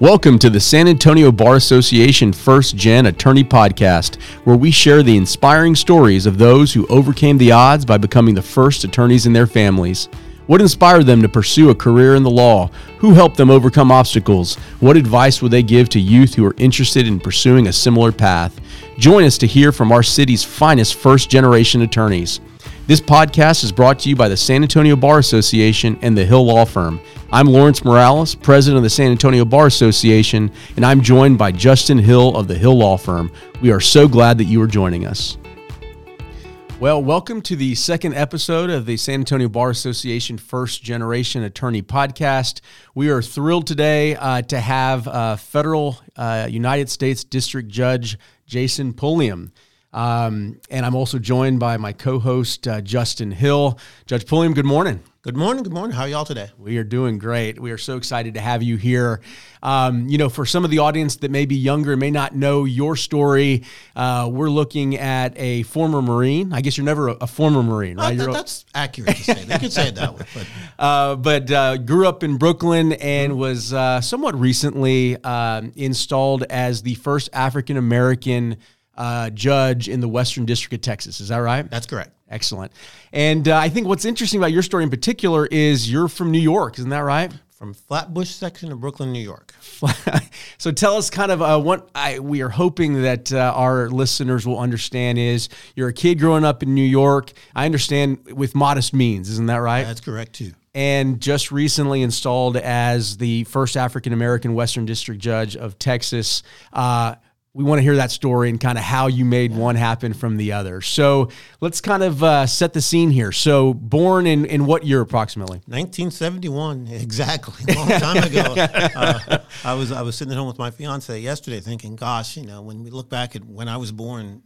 Welcome to the San Antonio Bar Association First Gen Attorney Podcast, where we share the inspiring stories of those who overcame the odds by becoming the first attorneys in their families. What inspired them to pursue a career in the law? Who helped them overcome obstacles? What advice would they give to youth who are interested in pursuing a similar path? Join us to hear from our city's finest first generation attorneys. This podcast is brought to you by the San Antonio Bar Association and the Hill Law Firm. I'm Lawrence Morales, president of the San Antonio Bar Association, and I'm joined by Justin Hill of the Hill Law Firm. We are so glad that you are joining us. Well, welcome to the second episode of the San Antonio Bar Association First Generation Attorney Podcast. We are thrilled today uh, to have uh, federal uh, United States District Judge Jason Pulliam. Um, and I'm also joined by my co host, uh, Justin Hill. Judge Pulliam, good morning. Good morning. Good morning. How are y'all today? We are doing great. We are so excited to have you here. Um, you know, for some of the audience that may be younger and may not know your story, uh, we're looking at a former Marine. I guess you're never a, a former Marine, right? Uh, that, that's accurate to say. They could say it that way. But, uh, but uh, grew up in Brooklyn and was uh, somewhat recently um, installed as the first African American uh, judge in the Western District of Texas. Is that right? That's correct. Excellent. And uh, I think what's interesting about your story in particular is you're from New York, isn't that right? From Flatbush section of Brooklyn, New York. so tell us kind of uh, what I, we are hoping that uh, our listeners will understand is you're a kid growing up in New York. I understand with modest means, isn't that right? That's correct too. And just recently installed as the first African American Western District Judge of Texas. Uh, we want to hear that story and kind of how you made one happen from the other. So let's kind of uh, set the scene here. So born in, in what year approximately? 1971, exactly. A long time ago. uh, I was I was sitting at home with my fiance yesterday, thinking, "Gosh, you know, when we look back at when I was born,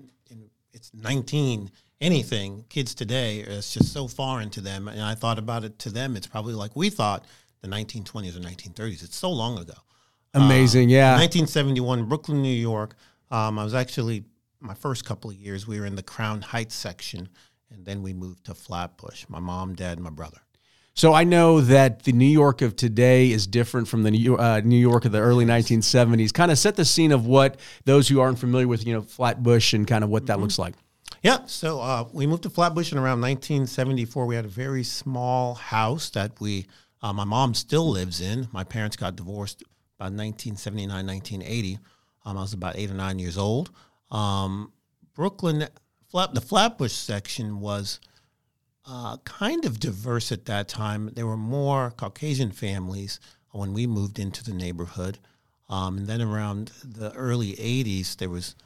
it's 19." Anything kids today, it's just so foreign to them. And I thought about it to them, it's probably like we thought the 1920s or 1930s. It's so long ago. Amazing, uh, yeah. 1971, Brooklyn, New York. Um, I was actually my first couple of years. We were in the Crown Heights section, and then we moved to Flatbush. My mom, dad, and my brother. So I know that the New York of today is different from the New, uh, New York of the early 1970s. Kind of set the scene of what those who aren't familiar with, you know, Flatbush and kind of what that mm-hmm. looks like. Yeah, so uh, we moved to Flatbush in around 1974. We had a very small house that we, uh, my mom still lives in. My parents got divorced about 1979, 1980. Um, I was about eight or nine years old. Um, Brooklyn, the Flatbush section was uh, kind of diverse at that time. There were more Caucasian families when we moved into the neighborhood. Um, and then around the early 80s, there was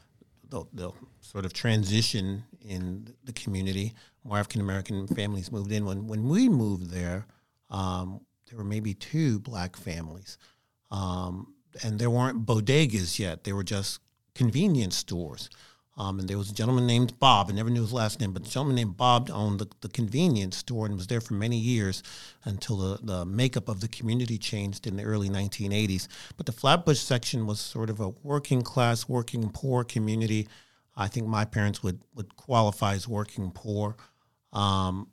the, the, sort of transition in the community. More African American families moved in. When, when we moved there, um, there were maybe two black families. Um, and there weren't bodegas yet. They were just convenience stores. Um, and there was a gentleman named Bob. I never knew his last name, but the gentleman named Bob owned the, the convenience store and was there for many years until the, the makeup of the community changed in the early 1980s. But the Flatbush section was sort of a working class, working poor community. I think my parents would, would qualify as working poor. Um,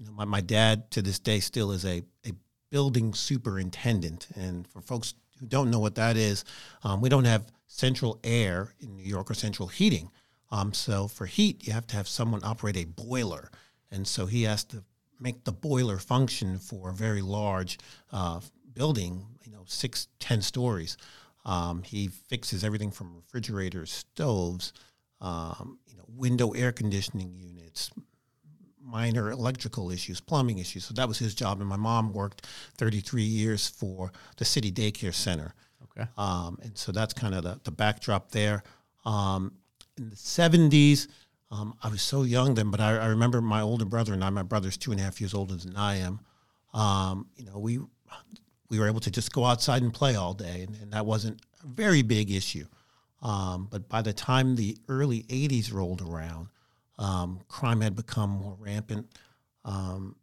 you know, my, my dad to this day still is a, a building superintendent. And for folks who don't know what that is, um, we don't have central air in New York or central heating. Um, so for heat, you have to have someone operate a boiler. And so he has to make the boiler function for a very large uh, building, you know, six, ten stories. Um, he fixes everything from refrigerators, stoves, um, you know, window air conditioning units, minor electrical issues, plumbing issues. So that was his job. And my mom worked 33 years for the city daycare center. Okay. Um, and so that's kind of the, the backdrop there. Um, in the 70s, um, I was so young then, but I, I, remember my older brother and I, my brother's two and a half years older than I am. Um, you know, we we were able to just go outside and play all day, and, and that wasn't a very big issue. Um, but by the time the early 80s rolled around, um, crime had become more rampant, um,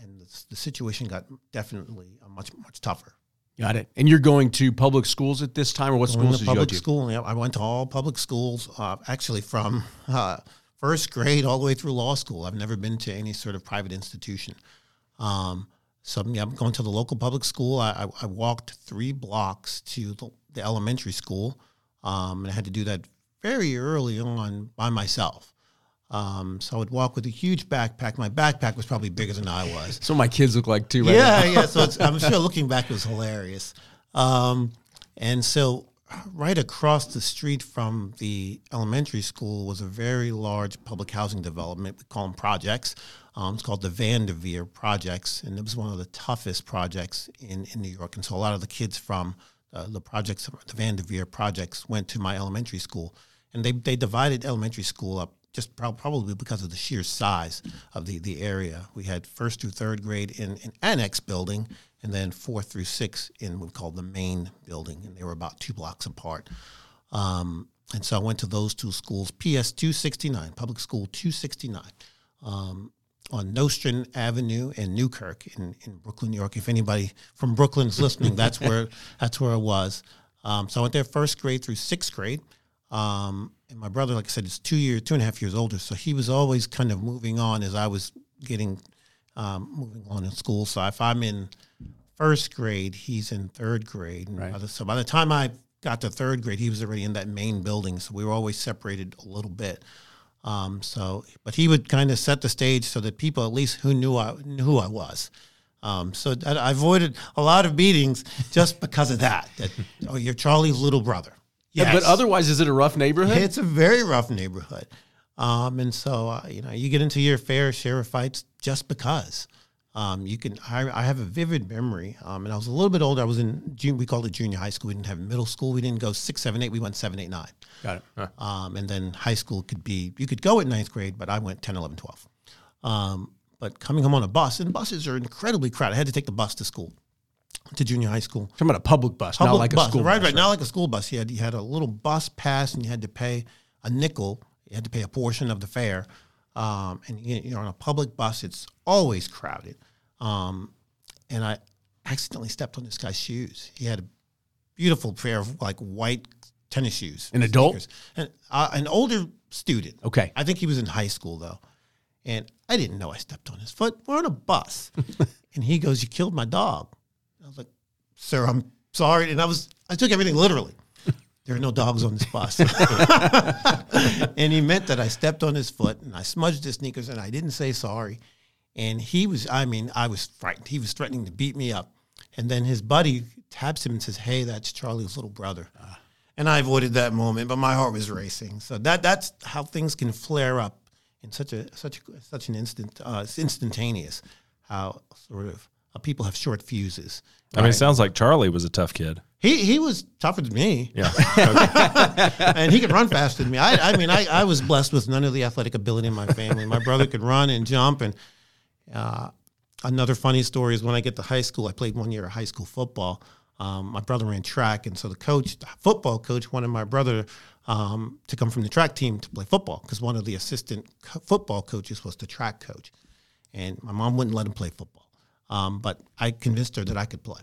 and the, the, situation got definitely much much tougher. Got it. And you're going to public schools at this time, or what going schools did public you go to? School. Yeah, I went to all public schools. Uh, actually, from uh, first grade all the way through law school. I've never been to any sort of private institution. Um, So yeah, I'm going to the local public school. I, I, I walked three blocks to the, the elementary school, um, and I had to do that very early on by myself. Um, so I would walk with a huge backpack. My backpack was probably bigger than I was. So my kids look like too. Right yeah, yeah. So it's, I'm sure looking back it was hilarious. Um, and so right across the street from the elementary school was a very large public housing development. We call them projects. Um, it's called the Vanderveer Projects, and it was one of the toughest projects in, in New York. And so a lot of the kids from uh, the projects, the Vanderveer Projects, went to my elementary school, and they they divided elementary school up just pro- probably because of the sheer size of the, the area. We had first through third grade in an annex building, and then fourth through six in what we call the main building, and they were about two blocks apart. Um, and so I went to those two schools, PS 269, Public School 269, um, on Nostrand Avenue in Newkirk in, in Brooklyn, New York. If anybody from Brooklyn is listening, that's where that's where I was. Um, so I went there first grade through sixth grade. Um, and my brother, like I said, is two years, two and a half years older, so he was always kind of moving on as I was getting um, moving on in school. So if I'm in first grade, he's in third grade. Right. by the, so by the time I got to third grade, he was already in that main building. So we were always separated a little bit. Um, so, but he would kind of set the stage so that people, at least who knew I knew who I was. Um, so I, I avoided a lot of meetings just because of that. That oh, you're Charlie's little brother. Yeah, But otherwise, is it a rough neighborhood? It's a very rough neighborhood. Um, and so, uh, you know, you get into your fair share of fights just because. Um, you can, I, I have a vivid memory. Um, and I was a little bit older. I was in, jun- we called it junior high school. We didn't have middle school. We didn't go six, seven, eight. We went seven, eight, nine. Got it. Huh. Um, and then high school could be, you could go at ninth grade, but I went 10, 11, 12. Um, but coming home on a bus, and buses are incredibly crowded. I had to take the bus to school, to junior high school Talking about a public bus, not public like a school right? bus. Right, right, not like a school bus. You had you had a little bus pass, and you had to pay a nickel. You had to pay a portion of the fare, um, and you, you're on a public bus. It's always crowded, um, and I accidentally stepped on this guy's shoes. He had a beautiful pair of like white tennis shoes. An adult? and, uh, an older student. Okay. I think he was in high school though. And I didn't know I stepped on his foot. We're on a bus. and he goes, You killed my dog. I was like, Sir, I'm sorry. And I was I took everything literally. There are no dogs on this bus. and he meant that I stepped on his foot and I smudged his sneakers and I didn't say sorry. And he was, I mean, I was frightened. He was threatening to beat me up. And then his buddy taps him and says, Hey, that's Charlie's little brother. And I avoided that moment, but my heart was racing. So that that's how things can flare up in such a such a, such an instant. Uh, it's instantaneous. How sort of uh, people have short fuses. I mean, it sounds like Charlie was a tough kid. He he was tougher than me, Yeah. and he could run faster than me. I I mean I, I was blessed with none of the athletic ability in my family. My brother could run and jump, and uh, another funny story is when I get to high school, I played one year of high school football. Um, my brother ran track, and so the coach, the football coach, wanted my brother um, to come from the track team to play football because one of the assistant co- football coaches was the track coach, and my mom wouldn't let him play football. Um, but I convinced her that I could play,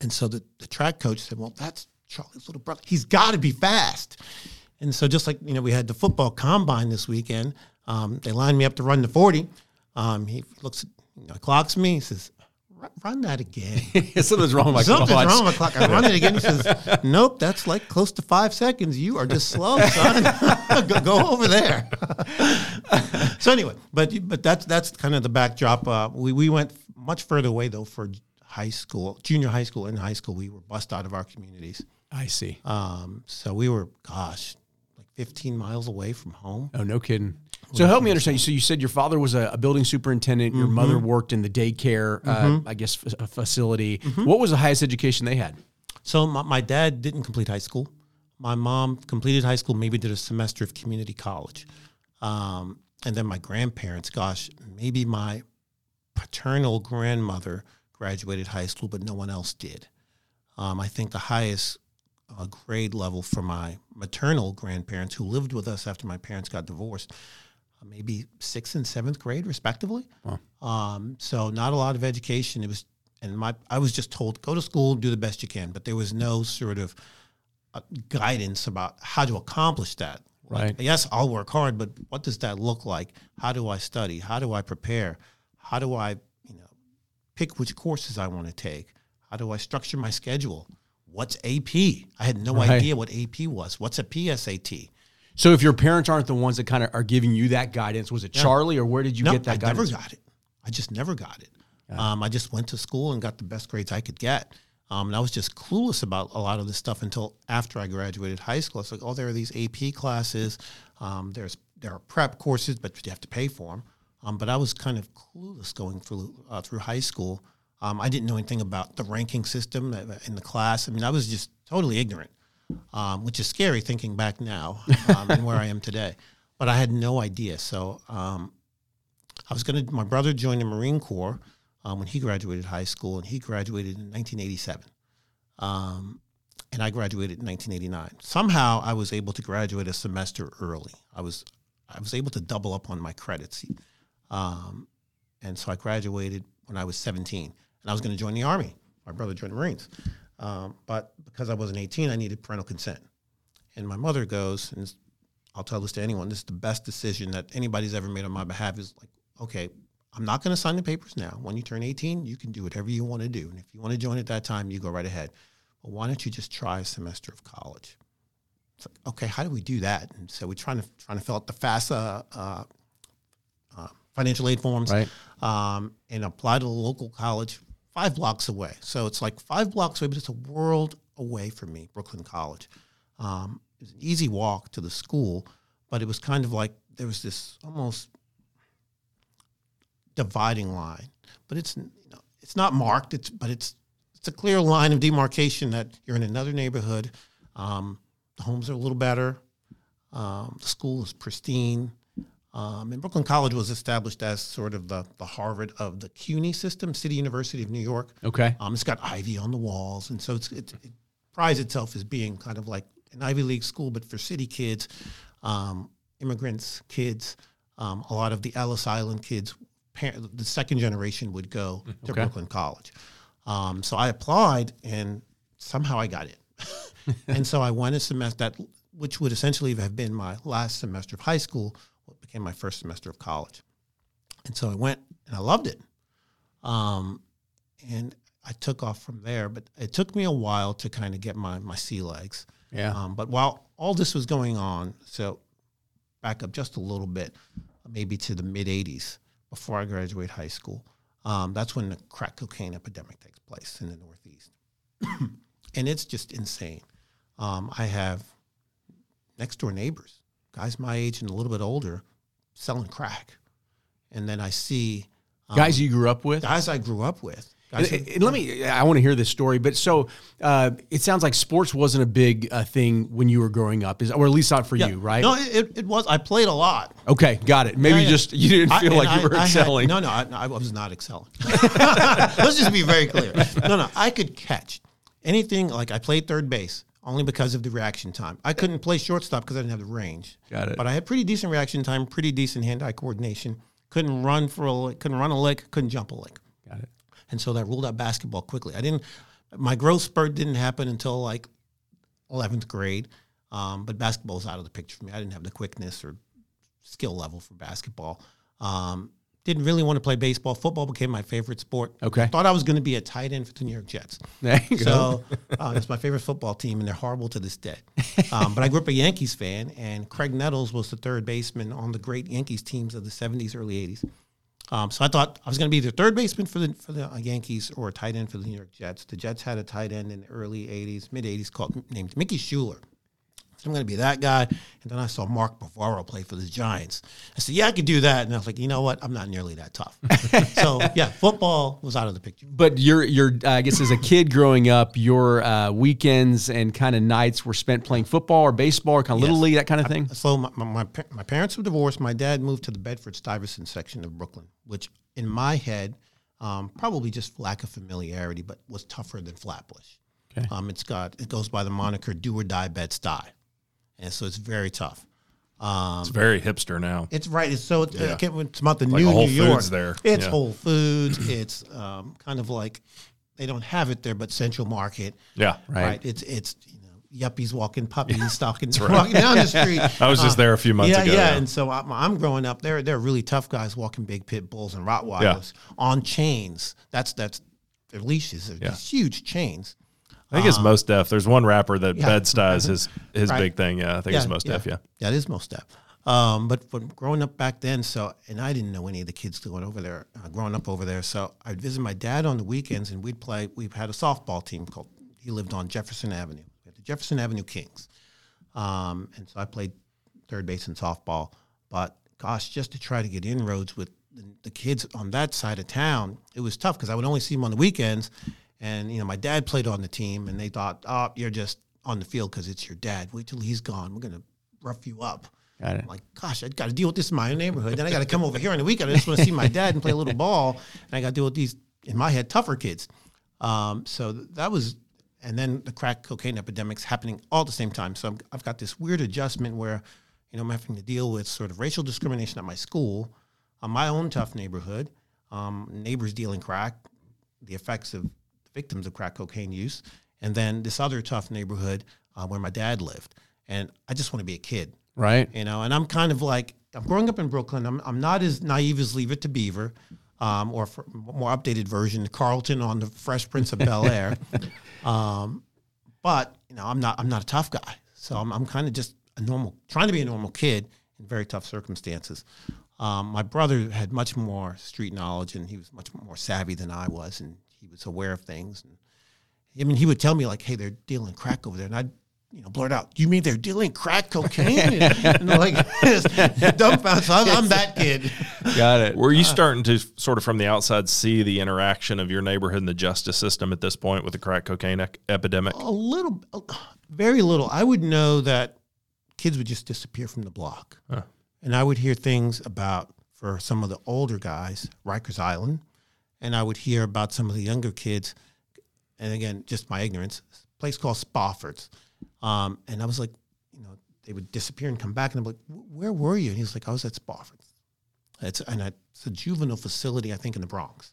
and so the, the track coach said, "Well, that's Charlie's little brother. He's got to be fast." And so just like you know, we had the football combine this weekend. Um, they lined me up to run the forty. Um, he looks, you know, clocks me. He says, "Ru- "Run that again." Something's wrong with my Something's watch. wrong with the clock. I run it again. He says, "Nope, that's like close to five seconds. You are just slow, son. go, go over there." so anyway, but but that's that's kind of the backdrop. Uh, we we went much further away though for high school, junior high school, and high school. We were bussed out of our communities. I see. Um, so we were, gosh, like 15 miles away from home. Oh, no kidding. So help me understand. So you said your father was a, a building superintendent. Your mother worked in the daycare, uh, I guess, f- a facility. What was the highest education they had? So my, my dad didn't complete high school. My mom completed high school, maybe did a semester of community college. Um, and then my grandparents, gosh, maybe my paternal grandmother graduated high school, but no one else did. Um, I think the highest uh, grade level for my maternal grandparents who lived with us after my parents got divorced, uh, maybe sixth and seventh grade, respectively. Um, so not a lot of education. It was, and my I was just told go to school, do the best you can, but there was no sort of uh, guidance about how to accomplish that. Right. Yes, I'll work hard, but what does that look like? How do I study? How do I prepare? How do I, you know, pick which courses I want to take? How do I structure my schedule? What's AP? I had no Right. idea what AP was. What's a PSAT? So if your parents aren't the ones that kind of are giving you that guidance, was it Charlie or where did you no, get that I guidance? never got it. I just never got it. Um, I just went to school and got the best grades I could get. Um, and I was just clueless about a lot of this stuff until after I graduated high school. It's like, oh, there are these AP classes. Um, there's there are prep courses, but you have to pay for them. Um, but I was kind of clueless going through uh, through high school. Um, I didn't know anything about the ranking system in the class. I mean, I was just totally ignorant, um, which is scary thinking back now um, and where I am today. But I had no idea. So um, I was going to, my brother joined the Marine Corps um, when he graduated high school, and he graduated in 1987. Um, and I graduated in 1989. Somehow I was able to graduate a semester early. I was, I was able to double up on my credits. Um, and so I graduated when I was 17, and I was going to join the Army. My brother joined the Marines. Um, but because I wasn't 18, I needed parental consent. And my mother goes, and I'll tell this to anyone, this is the best decision that anybody's ever made on my behalf is like, okay, I'm not going to sign the papers now. When you turn 18, you can do whatever you want to do. And if you want to join at that time, you go right ahead. But why don't you just try a semester of college? It's like, okay, how do we do that? And so we're trying to trying to fill out the FAFSA uh, uh, financial aid forms Right. um, and apply to the local college five blocks away. So it's like five blocks away, but it's a world away from me, Brooklyn College. Um, it was an easy walk to the school, but it was kind of like there was this almost dividing line. But it's you know it's not marked. It's but it's it's a clear line of demarcation that you're in another neighborhood. Um, the homes are a little better. Um, the school is pristine. Um, and Brooklyn College was established as sort of the, the Harvard of the CUNY system, City University of New York. Okay. Um, it's got ivy on the walls, and so it's, it, it prides itself as being kind of like an Ivy League school, but for city kids, um, immigrants, kids. Um, a lot of the Ellis Island kids, par- the second generation, would go to Okay. Brooklyn College. Um, so I applied, and somehow I got it. and so I went a semester that, which would essentially have been my last semester of high school, what became my first semester of college. And so I went, and I loved it. Um, and I took off from there. But it took me a while to kind of get my my sea legs. Yeah. Um, but while all this was going on, so back up just a little bit, maybe to the mid '80s, before I graduate high school, um, that's when the crack cocaine epidemic takes place in the Northeast, and it's just insane. Um, I have next door neighbors, guys my age and a little bit older, selling crack, and then I see um, Guys you grew up with? guys I grew up with. Guys And- who- and let me. I want to hear this story, but so uh, it sounds like sports wasn't a big uh, thing when you were growing up, is or at least not for you, right? No, it, it was. I played a lot. Okay, got it. Maybe Yeah, yeah. just you didn't feel and like you I- were I had- excelling. no, no, I, I was not excelling. Let's just be very clear. No, no, I could catch anything. Like I played third base only because of the reaction time. I couldn't play shortstop because I didn't have the range. Got it. But I had pretty decent reaction time, pretty decent hand-eye coordination. Couldn't run for a lick, couldn't run a lick, couldn't jump a lick. Got it. And so that ruled out basketball quickly. I didn't. My growth spurt didn't happen until like eleventh grade. Um, but basketball was out of the picture for me. I didn't have the quickness or skill level for basketball. Um, didn't really want to play baseball. Football became my favorite sport. Okay. Thought I was going to be a tight end for the New York Jets. There you go. So uh, it's my favorite football team, and they're horrible to this day. Um, but I grew up a Yankees fan, and Graig Nettles was the third baseman on the great Yankees teams of the '70s, early '80s. Um, so I thought I was going to be the third baseman for the for the uh, Yankees or a tight end for the New York Jets. The Jets had a tight end in the early '80s, mid '80s, called named Mickey Shuler. I'm going to be that guy. And then I saw Mark Bavaro play for the Giants. I said, yeah, I could do that. And I was like, you know what? I'm not nearly that tough. so yeah, football was out of the picture. But your your uh, I guess as a kid growing up, your uh, weekends and kind of nights were spent playing football or baseball or kind of little league that kind of thing. So my, my, my, my parents were divorced. My dad moved to the Bedford Stuyvesant section of Brooklyn, which in my head, um, probably just lack of familiarity, but was tougher than Flatbush. Okay. Um, it's got it goes by the moniker "Do or Die, Bed-Stuy," and so it's very tough. Um, It's very hipster now. it's right. It's so it's, Yeah. It's about the Like new Whole New York. Foods there. It's Yeah. Whole Foods. It's um, kind of like they don't have it there, but Central Market. Yeah. Right. Right. It's it's you know yuppies walking puppies, stalking, walking down the street. I was just there a few months yeah, ago. Yeah, And so I'm, I'm growing up. They're they're really tough guys walking big pit bulls and Rottweilers on chains. That's that's their leashes. They're Yeah. these huge chains. I think it's Mos Def. There's one rapper that yeah. Bed-Stuy is his his Right. big thing. Yeah, I think it's Mos Def. Yeah. Yeah, it is Mos Def. Um, but from growing up back then, so and I didn't know any of the kids going over there, uh, growing up over there. So I'd visit my dad on the weekends, and we'd play. We had a softball team called. He lived on Jefferson Avenue. We had the Jefferson Avenue Kings, um, and so I played third base and softball. But gosh, just to try to get inroads with the, the kids on that side of town, it was tough because I would only see them on the weekends. And you know, my dad played on the team, and they thought, "Oh, you're just on the field because it's your dad. Wait till he's gone. We're gonna rough you up." Got it. I'm like, gosh, I got to deal with this in my own neighborhood. Then I got to come over here on the weekend. I just want to see my dad and play a little ball, and I got to deal with these in my head tougher kids. Um, so th- that was, and then the crack cocaine epidemics happening all at the same time. So I'm, I've got this weird adjustment where, you know, I'm having to deal with sort of racial discrimination at my school, on my own tough neighborhood, um, neighbors dealing crack, the effects of victims of crack cocaine use, and then this other tough neighborhood uh, where my dad lived. And I just want to be a kid Right. you know and i'm kind of like i'm growing up in brooklyn i'm, I'm not as naive as leave it to beaver um, or more updated version carlton on the fresh prince of bel air um, but you know i'm not i'm not a tough guy so i'm, I'm kind of just a normal trying to be a normal kid in very tough circumstances um, my brother had much more street knowledge and he was much more savvy than i was and he was aware of things and I mean, he would tell me like, "Hey, they're dealing crack over there," and I'd, you know, blurt out, Do "You mean they're dealing crack cocaine?" and I'm like, dumbfounded. So I'm, I'm that kid. Got it. Were you starting to sort of from the outside see the interaction of your neighborhood and the justice system at this point with the crack cocaine ec- epidemic? A little, uh, very little. I would know that kids would just disappear from the block, Huh. and I would hear things about for some of the older guys, Rikers Island, and I would hear about some of the younger kids, and again, just my ignorance, a place called Spofford's, um, and I was like, you know, they would disappear and come back, and I'm like, where were you? And he's like, I was at Spofford's. It's and I- it's a juvenile facility, I think, in the Bronx.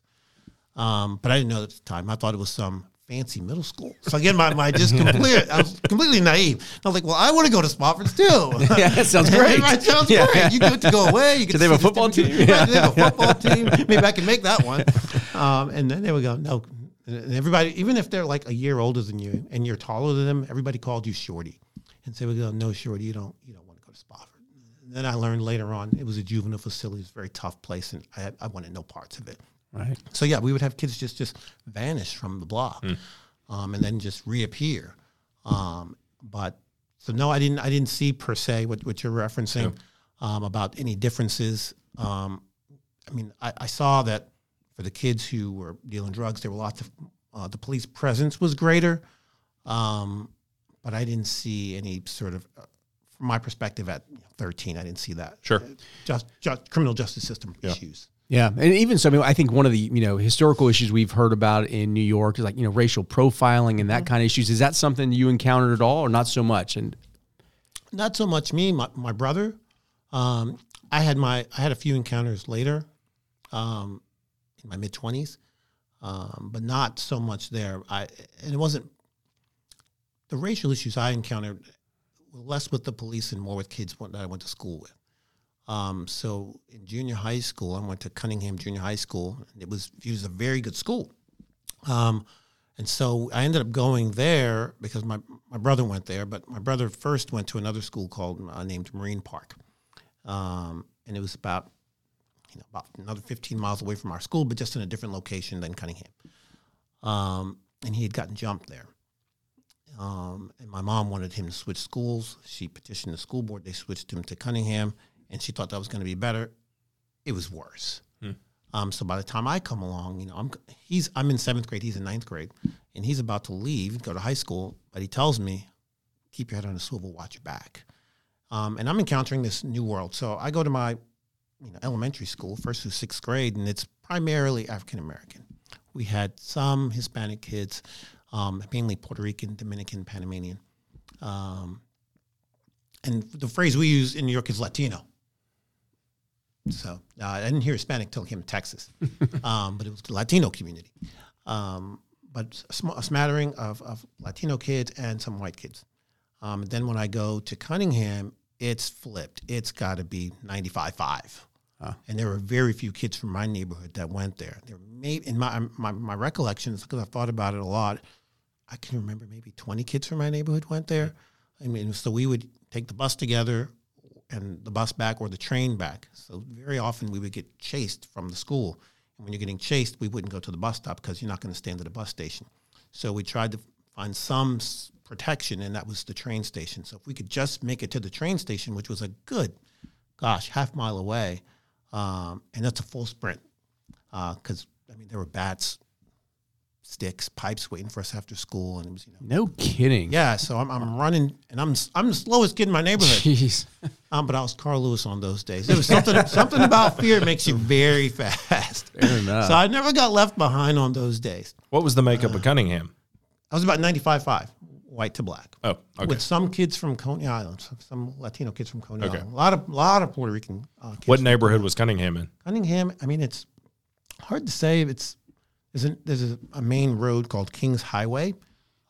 Um, but I didn't know at the time. I thought it was some fancy middle school. So again, my, my just complete, I was completely naive. I was like, well, I want to go to Spofford's too. Yeah, that sounds great. right, sounds Yeah. great. You get to go away. You get Do they to have a football different- team? Right, they have a football team. Maybe I can make that one. Um, and then there we go. No, and everybody, even if they're like a year older than you and you're taller than them, everybody called you Shorty. And so we go, no, Shorty, you don't, you don't want to go to Spofford. And then I learned later on it was a juvenile facility. It was a very tough place, and I, I wanted no parts of it. Right. So yeah, we would have kids just just vanish from the block, um, and then just reappear. Um, but so no, I didn't. I didn't see per se what, what you're referencing um, about any differences. Um, I mean, I, I saw that for the kids who were dealing drugs, there were lots of uh, the police presence was greater, um, but I didn't see any sort of. Uh, from my perspective, at 13, I didn't see that. Sure. Just, just criminal justice system issues. Yeah, and even so, I mean, I think one of the you know historical issues we've heard about in New York is like you know racial profiling and that kind of issues. Is that something you encountered at all, or not so much? And not so much me my, my brother um, i had my i had a few encounters later um, in my mid-20s um, but not so much there. I and it wasn't the racial issues i encountered were less with the police and more with kids that i went to school with. Um, so in junior high school i went to cunningham junior high school and it was viewed as a very good school. Um, and so I ended up going there because my, my brother went there, but my brother first went to another school called uh, named Marine Park, um, and it was about you know about another 15 miles away from our school, but just in a different location than Cunningham. Um, and he had gotten jumped there. Um, and my mom wanted him to switch schools. She petitioned the school board. They switched him to Cunningham, and she thought that was going to be better. It was worse. Um, so by the time I come along, you know, I'm he's I'm in seventh grade, he's in ninth grade, and he's about to leave, go to high school. But he tells me, "Keep your head on a swivel, watch your back." Um, and I'm encountering this new world. So I go to my, you know, elementary school, first through sixth grade, and it's primarily African American. We had some Hispanic kids, um, mainly Puerto Rican, Dominican, Panamanian. Um, and the phrase we use in New York is Latino. So uh, I didn't hear Hispanic till I came to Texas, um, but it was the Latino community. Um, but a, sm- a smattering of, of Latino kids and some white kids. Um, then when I go to Cunningham, it's flipped. It's got to be 95.5. And there were very few kids from my neighborhood that went there. There may in my my, my recollections because I've thought about it a lot. I can remember maybe 20 kids from my neighborhood went there. I mean, so we would take the bus together and the bus back or the train back. So very often we would get chased from the school. And when you're getting chased, we wouldn't go to the bus stop because you're not going to stand at the bus station. So we tried to find some protection, and that was the train station. So if we could just make it to the train station, which was a good, gosh, half mile away, um, and that's a full sprint because I mean there were bats, sticks, pipes waiting for us after school, and it was you know No kidding. yeah. So I'm, I'm running, and I'm s- I'm the slowest kid in my neighborhood. Jeez. Um, but I was Carl Lewis on those days. There was something something about fear makes you very fast. Fair enough. So I never got left behind on those days. What was the makeup of Cunningham? I was about 95.5, white to black. Oh, okay. With some kids from Coney Island, some, some Latino kids from Coney Okay. Island. A lot of lot of Puerto Rican uh, kids. What neighborhood was Cunningham in? Cunningham, I mean, it's hard to say. It's there's a, there's a, a main road called Kings Highway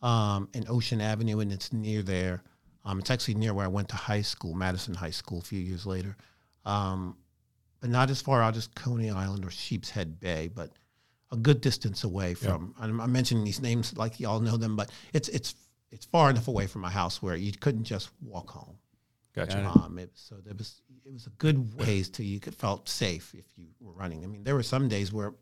um, and Ocean Avenue, and it's near there. Um, it's actually near where I went to high school, Madison High School, a few years later. Um, but not as far out as Coney Island or Sheepshead Bay, but a good distance away from. I'm, I'm mentioning these names like y'all know them, but it's it's it's far enough away from my house where you couldn't just walk home. Gotcha. Um, it, so there was it was a good ways till you could felt safe if you were running. I mean, there were some days where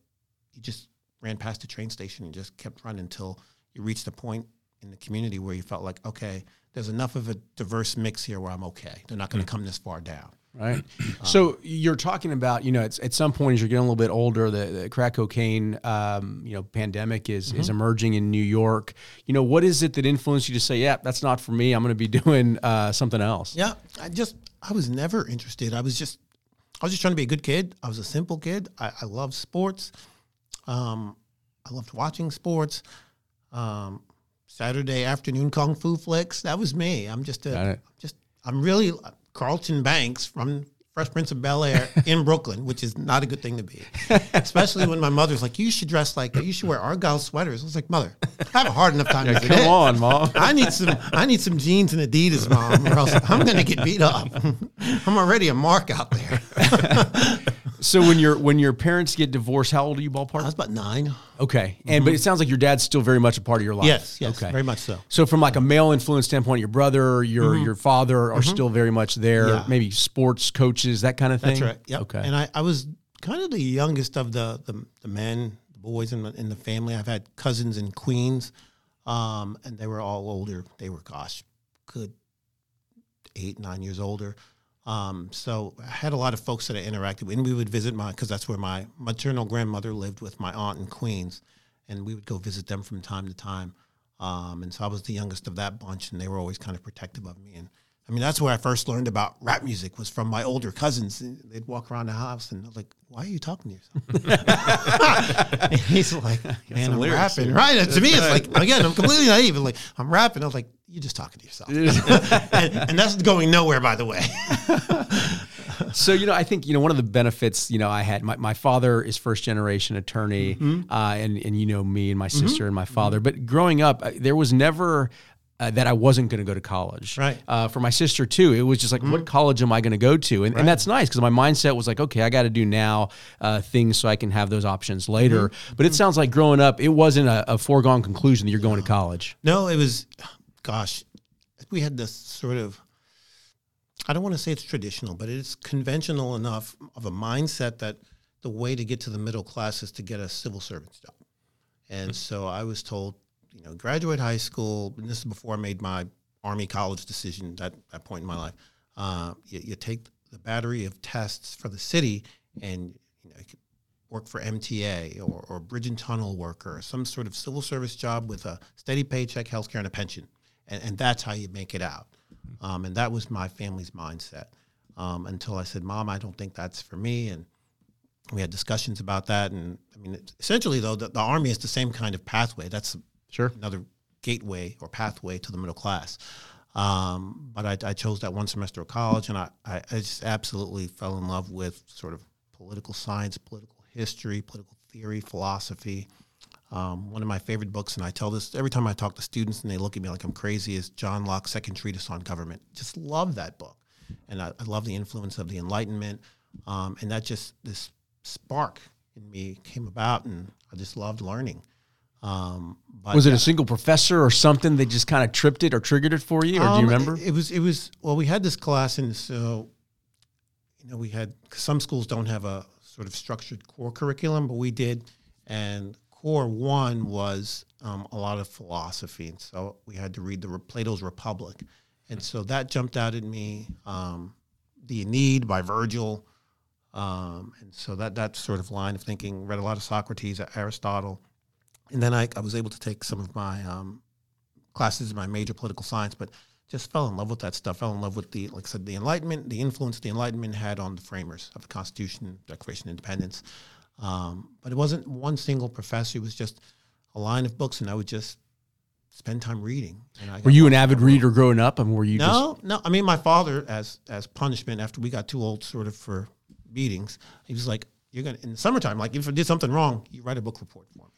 you just ran past the train station and just kept running until you reached a point in the community where you felt like, okay, there's enough of a diverse mix here where I'm okay. They're not going to come this far down. Right. So you're talking about, you know, it's, at some point as you're getting a little bit older, the, the crack cocaine, um, you know, pandemic is, is emerging in New York. You know, what is it that influenced you to say, yeah, that's not for me. I'm going to be doing uh, something else. Yeah, I just I was never interested. I was just I was just trying to be a good kid. I was a simple kid. I, I loved sports. Um, I loved watching sports. Um, Saturday afternoon kung fu flicks. That was me. I'm just a just I'm really Carlton Banks from Fresh Prince of Bel Air in Brooklyn, which is not a good thing to be. Especially when my mother's like, "You should dress like that. You should wear Argyle sweaters." I was like, "Mother, I have a hard enough time it Come is. on, mom. I need some. I need some jeans and Adidas, mom, or else I'm going to get beat up. I'm already a mark out there. So when your when your parents get divorced, how old are you ballpark? I was about nine. Okay. And but it sounds like your dad's still very much a part of your life. Yes, yes, Okay. very much so. So from like a male influence standpoint, your brother, your your father are still very much there. Yeah. Maybe sports coaches, that kind of thing. That's right. Yep. Okay. And I, I was kind of the youngest of the the, the men, the boys in the, in the family. I've had cousins in Queens, um, and they were all older. They were, gosh, good eight, nine years older. Um, so I had a lot of folks that I interacted with, and we would visit my because that's where my maternal grandmother lived with my aunt in Queens, and we would go visit them from time to time. Um, and so I was the youngest of that bunch, and they were always kind of protective of me. And I mean, that's where I first learned about rap music was from my older cousins. They'd walk around the house, and I was like, "Why are you talking to yourself?" and he's like, "Man, I'm rapping." here. Right? To me, it's like again, I'm completely naive. Like I'm rapping. I was like, "You're just talking to yourself," and, and that's going nowhere, by the way. So you know, I think you know one of the benefits you know I had. My, my father is first generation attorney, Mm-hmm. uh, and and you know me and my sister and my father. But growing up, uh, there was never. Uh, that I wasn't going to go to college. Right. Mm-hmm. Uh, for my sister too, it was just like, what college am I going to go to? And, and that's nice because my mindset was like, okay, I got to do now uh, things so I can have those options later. Mm-hmm. But it sounds like growing up, it wasn't a, a foregone conclusion that you're going to college. No, it was, gosh, we had this sort of, I don't want to say it's traditional, but it's conventional enough of a mindset that the way to get to the middle class is to get a civil servant's job. And so I was told, you know, graduate high school, and this is before I made my Army college decision at that point in my life. Uh, you, you take the battery of tests for the city and, you know, you work for MTA or, or bridge and tunnel worker, or some sort of civil service job with a steady paycheck, health care, and a pension. And, and that's how you make it out. Um, and that was my family's mindset um, until I said, Mom, I don't think that's for me. And we had discussions about that. And I mean, essentially, though, the, the Army is the same kind of pathway. That's Sure. another gateway or pathway to the middle class. Um, but I, I chose that one semester of college, and I, I, just absolutely fell in love with sort of political science, political history, political theory, philosophy. Um, one of my favorite books, and I tell this every time I talk to students, and they look at me like I'm crazy, is John Locke's Second Treatise on Government. Just love that book, and I, I love the influence of the Enlightenment, um, and that just this spark in me came about, and I just loved learning. Um, but Was it a single professor or something that just kind of tripped it or triggered it for you, or do you um, remember? It, it was. It was. Well, we had this class, and so you know, we had some schools don't have a sort of structured core curriculum, but we did, and core one was um, a lot of philosophy, and so we had to read the Plato's Republic, and so that jumped out at me. Um, the Aeneid by Virgil, um, and so that that sort of line of thinking. Read a lot of Socrates, Aristotle, and then I, I was able to take some of my um, classes in my major political science, but just fell in love with that stuff. Fell in love with the, like I said, the Enlightenment, the influence the Enlightenment had on the framers of the Constitution, Declaration of Independence. Um, but it wasn't one single professor. It was just a line of books, and I would just spend time reading. And I Were you an avid reader growing up, and were you just No, no. I mean, my father, as as punishment after we got too old, sort of for beatings, he was like, "You're gonna in the summertime, like if I did something wrong, you write a book report for me."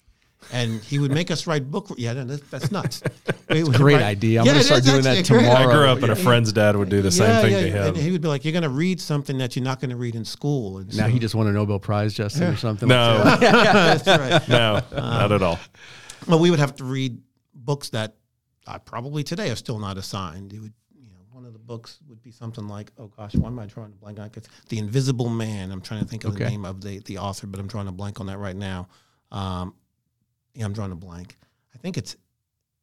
And he would make us write book. Yeah, no, that's, that's nuts. We would great write- idea. I'm Yeah, gonna start doing that tomorrow. I grew up, and a friend's dad would do the same Yeah, thing yeah, to him. And he would be like, "You're going to read something that you're not going to read in school." And now so- he just won a Nobel Prize, Justin, or something? No, that's right. no, not at all. Well, we would have to read books that uh, probably today are still not assigned. It would, you know, one of the books would be something like, oh gosh, why am I drawing a blank on it? The Invisible Man. I'm trying to think of the name of the the author, but I'm drawing a blank on that right now. Um, yeah, I'm drawing a blank. I think it's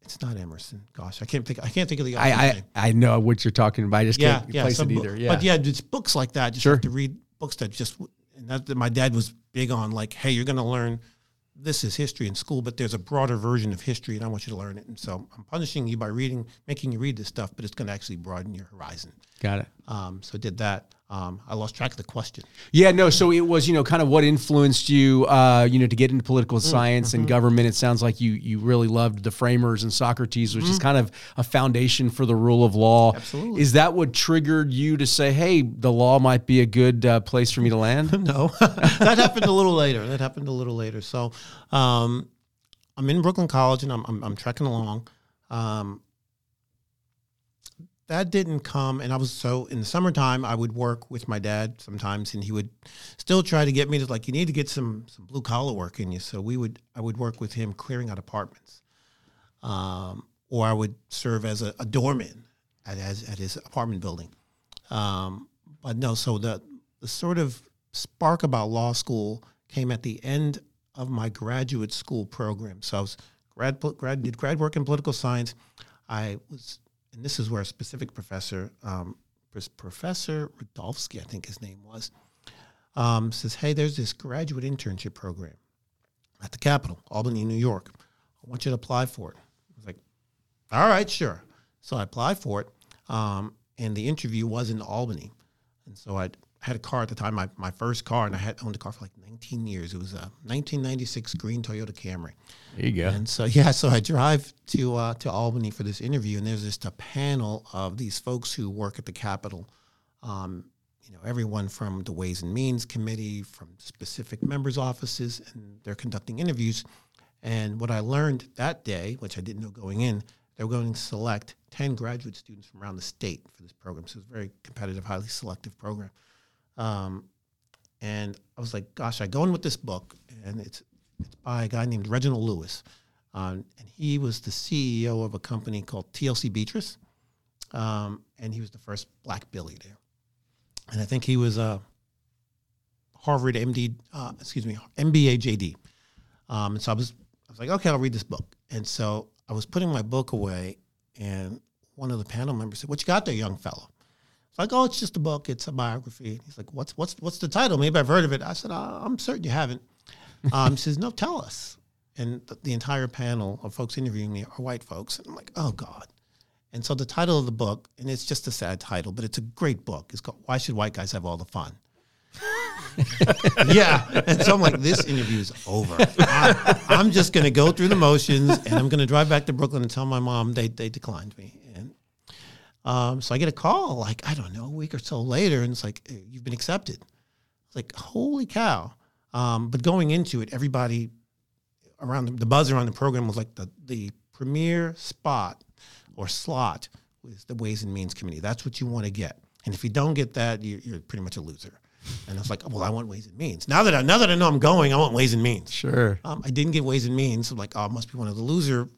it's not Emerson. Gosh, I can't think. I can't think of the I, I name. I know what you're talking about. I just Yeah, can't yeah, place it either. Yeah. But yeah, just books like that. Just Sure. have to read books that just. And that, that my dad was big on, like, hey, you're going to learn this is history in school, but there's a broader version of history, and I want you to learn it. And so I'm punishing you by reading, making you read this stuff, but it's going to actually broaden your horizon. Got it. Um, so did that. Um, I lost track of the question. Yeah, no. So it was, you know, kind of what influenced you, uh, you know, to get into political Mm, science mm-hmm. and government. It sounds like you you really loved the framers and Socrates, which is kind of a foundation for the rule of law. Mm-hmm. Absolutely. Is that what triggered you to say, "Hey, the law might be a good uh, place for me to land"? no, that happened a little later. That happened a little later. So um, I'm in Brooklyn College and I'm, I'm, I'm trekking along. Um, that didn't come, and I was so in the summertime. I would work with my dad sometimes, and he would still try to get me to like, you need to get some some blue collar work in you. So we would, I would work with him clearing out apartments, um, or I would serve as a, a doorman at, as, at his apartment building. Um, but no, so the the sort of spark about law school came at the end of my graduate school program. So I was grad, grad did grad work in political science. I was, and this is where a specific professor, um, Professor Rudolfsky, I think his name was, um, says, "Hey, there's this graduate internship program at the Capitol, Albany, New York. I want you to apply for it." I was like, "All right, sure." So I applied for it, um, and the interview was in Albany, and so I had a car at the time, my, my first car, and I had owned a car for like 19 years. It was a 1996 green Toyota Camry. There you go. And so yeah, so I drive to uh, to Albany for this interview, and there's just a panel of these folks who work at the Capitol. Um, you know, everyone from the Ways and Means Committee, from specific members' offices, and they're conducting interviews. And what I learned that day, which I didn't know going in, they were going to select 10 graduate students from around the state for this program. So it's a very competitive, highly selective program. Um, and I was like, gosh, I go in with this book, and it's it's by a guy named Reginald Lewis, um, and he was the CEO of a company called TLC Beatrice, um, and he was the first black billionaire, and I think he was a Harvard MD, uh, excuse me, MBA JD. Um, and so I was, I was like, okay, I'll read this book. And so I was putting my book away, and one of the panel members said, "What you got there, young fellow?" It's like, "Oh, it's just a book. It's a biography." He's like, "What's what's what's the title? Maybe I've heard of it." I said, uh, "I'm certain you haven't." Um, he says, "No, tell us." And th- the entire panel of folks interviewing me are white folks, and I'm like, "Oh God." And so the title of the book, and it's just a sad title, but it's a great book. It's called "Why Should White Guys Have All the Fun." yeah. And so I'm like, this interview is over. I, I'm just going to go through the motions and I'm going to drive back to Brooklyn and tell my mom they, they declined me. Um, so I get a call, like, I don't know, a week or so later, and it's like, you've been accepted. It's like, holy cow. Um, but going into it, everybody around the, the buzz around the program was like the the premier spot or slot was the Ways and Means Committee. That's what you want to get, and if you don't get that, you, you're pretty much a loser. And I was like, well, I want Ways and Means. Now that I now that I know I'm going, I want Ways and Means. Sure. Um, I didn't get Ways and Means. So I'm like, oh, I must be one of the loser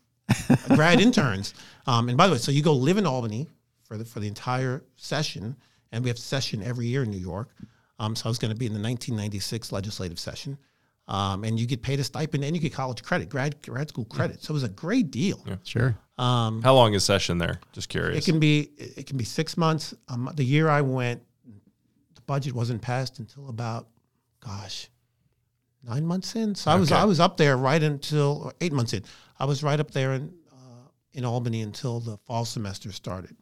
grad interns. Um, and by the way, so you go live in Albany for the for the entire session, and we have session every year in New York. Um, so I was going to be in the 1996 legislative session, um, and you get paid a stipend and you get college credit, grad grad school credit. So it was a great deal. Sure. Um, How long is session there? Just curious. it can be it can be six months. Um, the year I went, the budget wasn't passed until about, gosh, nine months in. So I was I was up there right until or eight months in. I was right up there in uh, in Albany until the fall semester started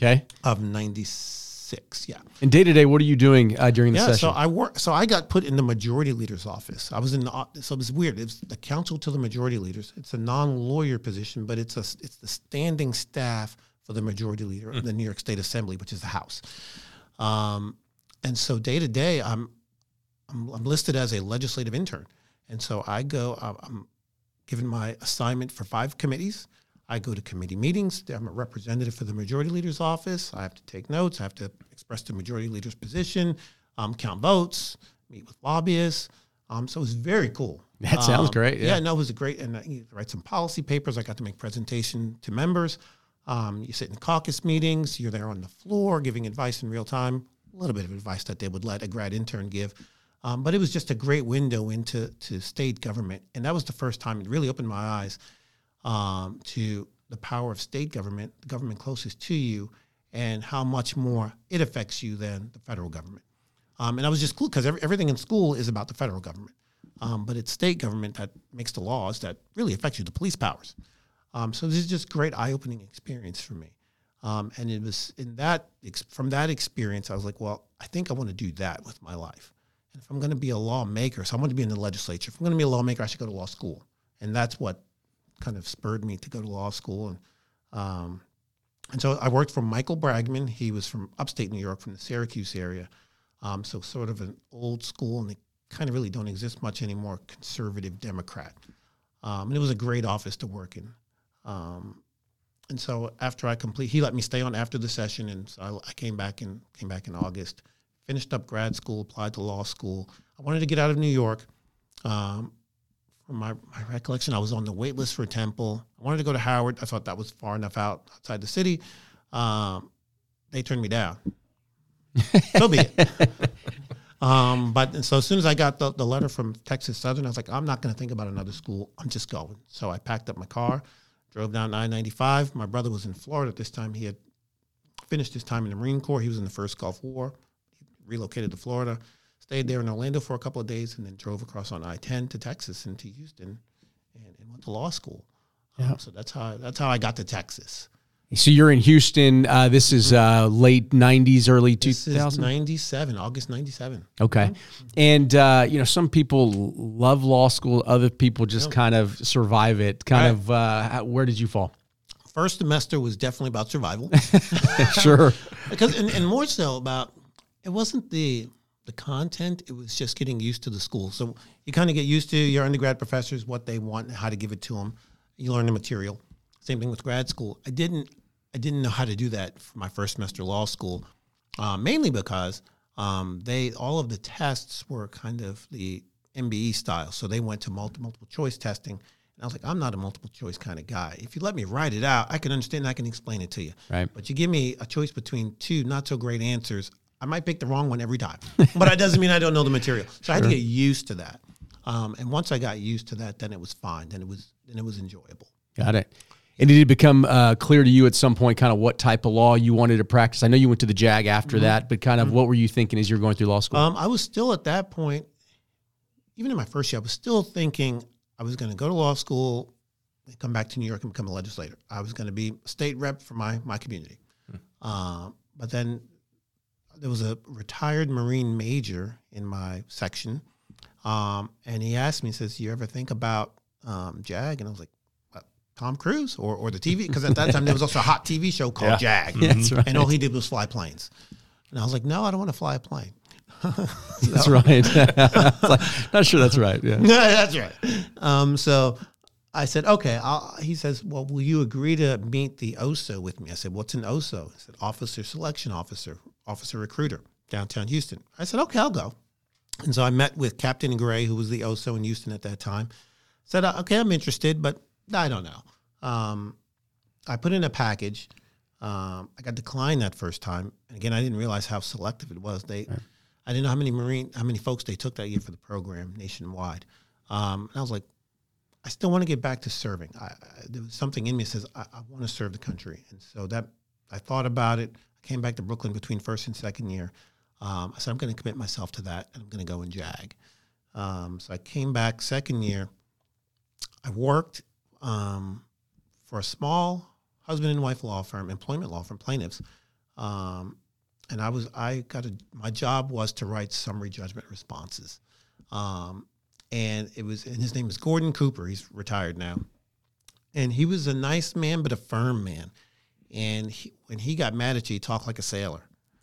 Okay. of '96. Yeah. And day to day, what are you doing uh, during the Yeah, session? so I work. So I got put in the majority leader's office. I was in the. So it was weird. It's the council to the majority leaders. It's a non-lawyer position, but it's a. It's the standing staff for the majority leader of the New York State Assembly, which is the House. Um, and so day to day, I'm, I'm I'm listed as a legislative intern, and so I go. I'm- I'm given my assignment for five committees. I go to committee meetings. I'm a representative for the majority leader's office. I have to take notes. I have to express the majority leader's position, um, count votes, meet with lobbyists. Um, so it was very cool. That sounds Um, great, yeah. Yeah, no, it was a great, and I you write some policy papers. I got to make presentation to members. Um, you sit in caucus meetings. You're there on the floor giving advice in real time. A little bit of advice that they would let a grad intern give. Um, but it was just a great window into to state government, and that was the first time it really opened my eyes um, to the power of state government, the government closest to you, and how much more it affects you than the federal government. Um, and I was just cool because every, everything in school is about the federal government, um, but it's state government that makes the laws that really affect you, the police powers. Um, so this is just great eye-opening experience for me. Um, and it was in that from that experience, I was like, well, I think I want to do that with my life. And if I'm going to be a lawmaker, so I want to be in the legislature. If I'm going to be a lawmaker, I should go to law school. And that's what kind of spurred me to go to law school. And um, and so I worked for Michael Bragman. He was from upstate New York, from the Syracuse area. Um, so sort of an old school, and they kind of really don't exist much anymore. Conservative Democrat, um, and it was a great office to work in. Um, and so after I complete, he let me stay on after the session, and so I, I came back in came back in August, finished up grad school, applied to law school. I wanted to get out of New York. Um, my, my recollection, I was on the wait list for Temple. I wanted to go to Howard. I thought that was far enough out outside the city. Um, they turned me down. so be it. Um, but so as soon as I got the, the letter from Texas Southern, I was like, I'm not going to think about another school. I'm just going. So I packed up my car, drove down I 95. My brother was in Florida at this time. He had finished his time in the Marine Corps. He was in the first Gulf War. He relocated to Florida, stayed there in Orlando for a couple of days, and then drove across on I 10 to Texas and to Houston and, and went to law school. Um, so that's how that's how I got to Texas. so you're in Houston. Uh, this is uh, late '90s, early This 2000s. 97, August 97. Okay, and uh, you know some people love law school. Other people just kind of survive it. Kind Right. of. Uh, how- where did you fall? First semester was definitely about survival. sure. because and, and more so about it wasn't the the content it was just getting used to the school. So you kind of get used to your undergrad professors what they want and how to give it to them you learn the material. Same thing with grad school. I didn't i didn't know how to do that for my first semester law school uh, mainly because um, they all of the tests were kind of the mbe style. So they went to multi, multiple choice testing. And i was like i'm not a multiple choice kind of guy. If you let me write it out i can understand and i can explain it to you. Right. but you give me a choice between two not so great answers, I might pick the wrong one every time. but that doesn't mean I don't know the material. So I had to get used to that. Um, and once I got used to that, then it was fine. Then it was then it was enjoyable. Got it. And did it become uh, clear to you at some point, kind of what type of law you wanted to practice? I know you went to the JAG after that, but kind of what were you thinking as you were going through law school? Um, I was still at that point, even in my first year, I was still thinking I was going to go to law school, and come back to New York and become a legislator. I was going to be state rep for my my community. Um, but then there was a retired Marine major in my section, um, and he asked me, he says, Do "You ever think about um, JAG?" And I was like, what, "Tom Cruise or or the TV?" Because at that time there was also a hot TV show called JAG, That's right. and all he did was fly planes. And I was like, "No, I don't want to fly a plane." That's right. Like, not sure that's right. Yeah. No, that's right. Um, so I said, okay. I'll, he says, well, will you agree to meet the OSO with me? I said, what's an OSO? He said, Officer Selection Officer, Officer Recruiter, downtown Houston. I said, okay, I'll go. And so I met with Captain Gray, who was the OSO in Houston at that time. Said, uh, okay, I'm interested, but I don't know. Um, I put in a package. Um, I got declined that first time. And again, I didn't realize how selective it was. They, right. I didn't know how many Marine, how many folks they took that year for the program nationwide. Um, and I was like, I still want to get back to serving. I, I, there was something in me that says I, I want to serve the country, and so that I thought about it. I came back to Brooklyn between first and second year. Um, I said I'm going to commit myself to that, and I'm going to go in JAG. Um, so I came back second year. I worked um, for a small husband and wife law firm, employment law firm, plaintiffs, um, and I was I got a my job was to write summary judgment responses. Um, and it was and his name is Gordon Cooper. He's retired now, and he was a nice man but a firm man. And he, when he got mad at you, he talked like a sailor,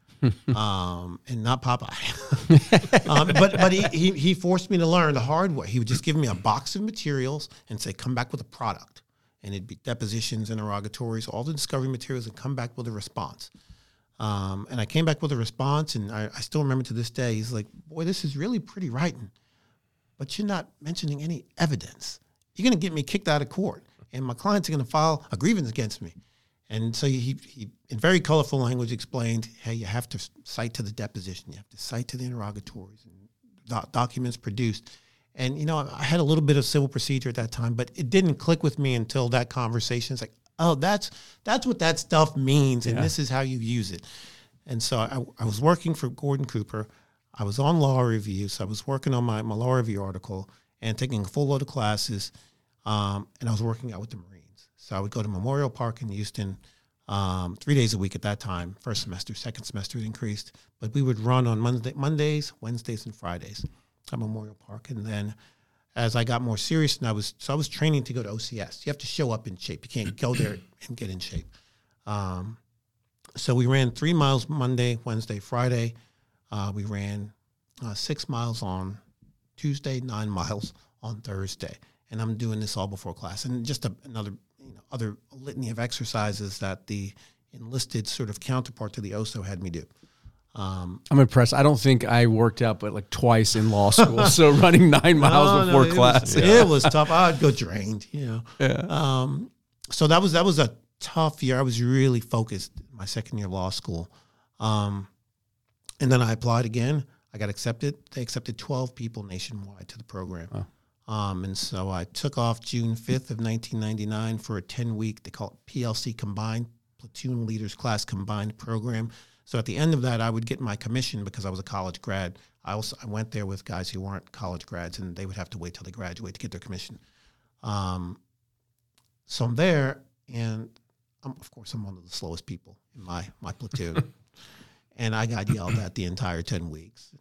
um, and not Popeye. um, but but he, he he forced me to learn the hard way. He would just give me a box of materials and say, "Come back with a product." And it'd be depositions, interrogatories, all the discovery materials, and come back with a response. Um, and I came back with a response, and I, I, still remember to this day. He's like, "Boy, this is really pretty writing." but you're not mentioning any evidence. You're going to get me kicked out of court, and my clients are going to file a grievance against me. And so he, he, in very colorful language, explained, hey, you have to cite to the deposition, you have to cite to the interrogatories and doc- documents produced. And, you know, I had a little bit of civil procedure at that time, but it didn't click with me until that conversation. It's like, oh, that's, that's what that stuff means, and yeah. this is how you use it. And so I, I was working for Gordon Cooper. I was on law review, so I was working on my, my law review article and taking a full load of classes, um, and I was working out with the Marines. So I would go to Memorial Park in Houston um, three days a week at that time. First semester, second semester it increased, but we would run on Monday, Mondays, Wednesdays, and Fridays at Memorial Park, and then as I got more serious, and I was so I was training to go to OCS. You have to show up in shape. You can't go there and get in shape. Um, so we ran three miles Monday, Wednesday, Friday. Uh, we ran uh, six miles on Tuesday, nine miles on Thursday, and I'm doing this all before class, and just a, another you know other litany of exercises that the enlisted sort of counterpart to the OSO had me do. Um, I'm impressed. I don't think I worked out but like twice in law school. so running nine miles no, before no, class, was, yeah. it was tough. I'd go drained, you know. Yeah. Um, so that was that was a tough year. I was really focused my second year of law school. Um, and then I applied again. I got accepted. They accepted 12 people nationwide to the program. Um, and so I took off June 5th of 1999 for a 10 week, they call it PLC Combined, Platoon Leaders Class Combined program. So at the end of that, I would get my commission because I was a college grad. I also I went there with guys who weren't college grads, and they would have to wait till they graduate to get their commission. Um, so I'm there, and I'm, of course I'm one of the slowest people in my my platoon. and I got yelled at the entire ten weeks.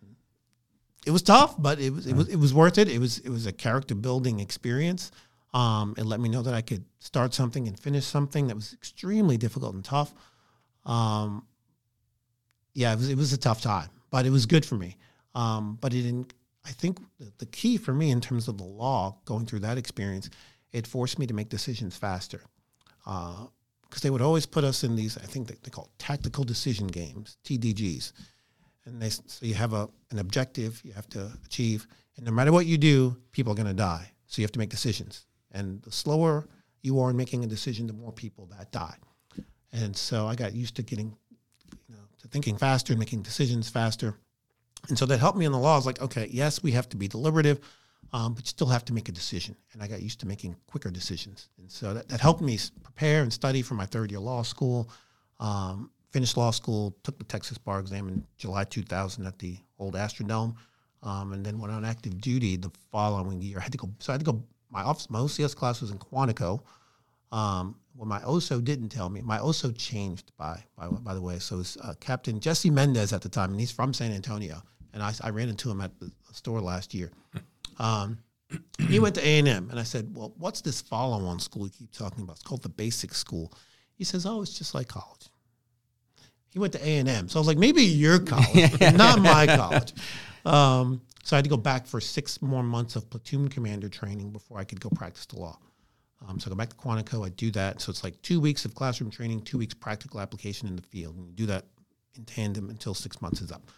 It was tough, but it was it was it was worth it. It was it was a character building experience. Um, it let me know that I could start something and finish something that was extremely difficult and tough. Um, yeah, it was it was a tough time, but it was good for me. Um, but it didn't. I think the, key for me in terms of the law, going through that experience, it forced me to make decisions faster. Uh, because they would always put us in these, I think they, they call tactical decision games, TDGs. And they, so you have a, an objective you have to achieve. And no matter what you do, people are going to die. So you have to make decisions. And the slower you are in making a decision, the more people that die. And so I got used to getting, you know, to thinking faster, making decisions faster. And so that helped me in the law. I was like, okay, yes, we have to be deliberative um, but you still have to make a decision. And I got used to making quicker decisions. And so that, that helped me prepare and study for my third year law school. Um, finished law school, took the Texas bar exam in July 2000 at the old Astrodome, um, and then went on active duty the following year. I had to go, so I had to go, my office, my OCS class was in Quantico. Um, what my OSO didn't tell me, my OSO changed by, by, by the way. So was uh, Captain Jesse Mendez at the time, and he's from San Antonio. And I, I ran into him at the store last year. Um, he went to A and M, and I said, "Well, what's this follow-on school you keep talking about? It's called the Basic School." He says, "Oh, it's just like college." He went to A and M, so I was like, "Maybe your college, not my college." Um, so I had to go back for six more months of platoon commander training before I could go practice the law. Um, so I go back to Quantico. I do that. So it's like two weeks of classroom training, two weeks practical application in the field, and you do that in tandem until six months is up.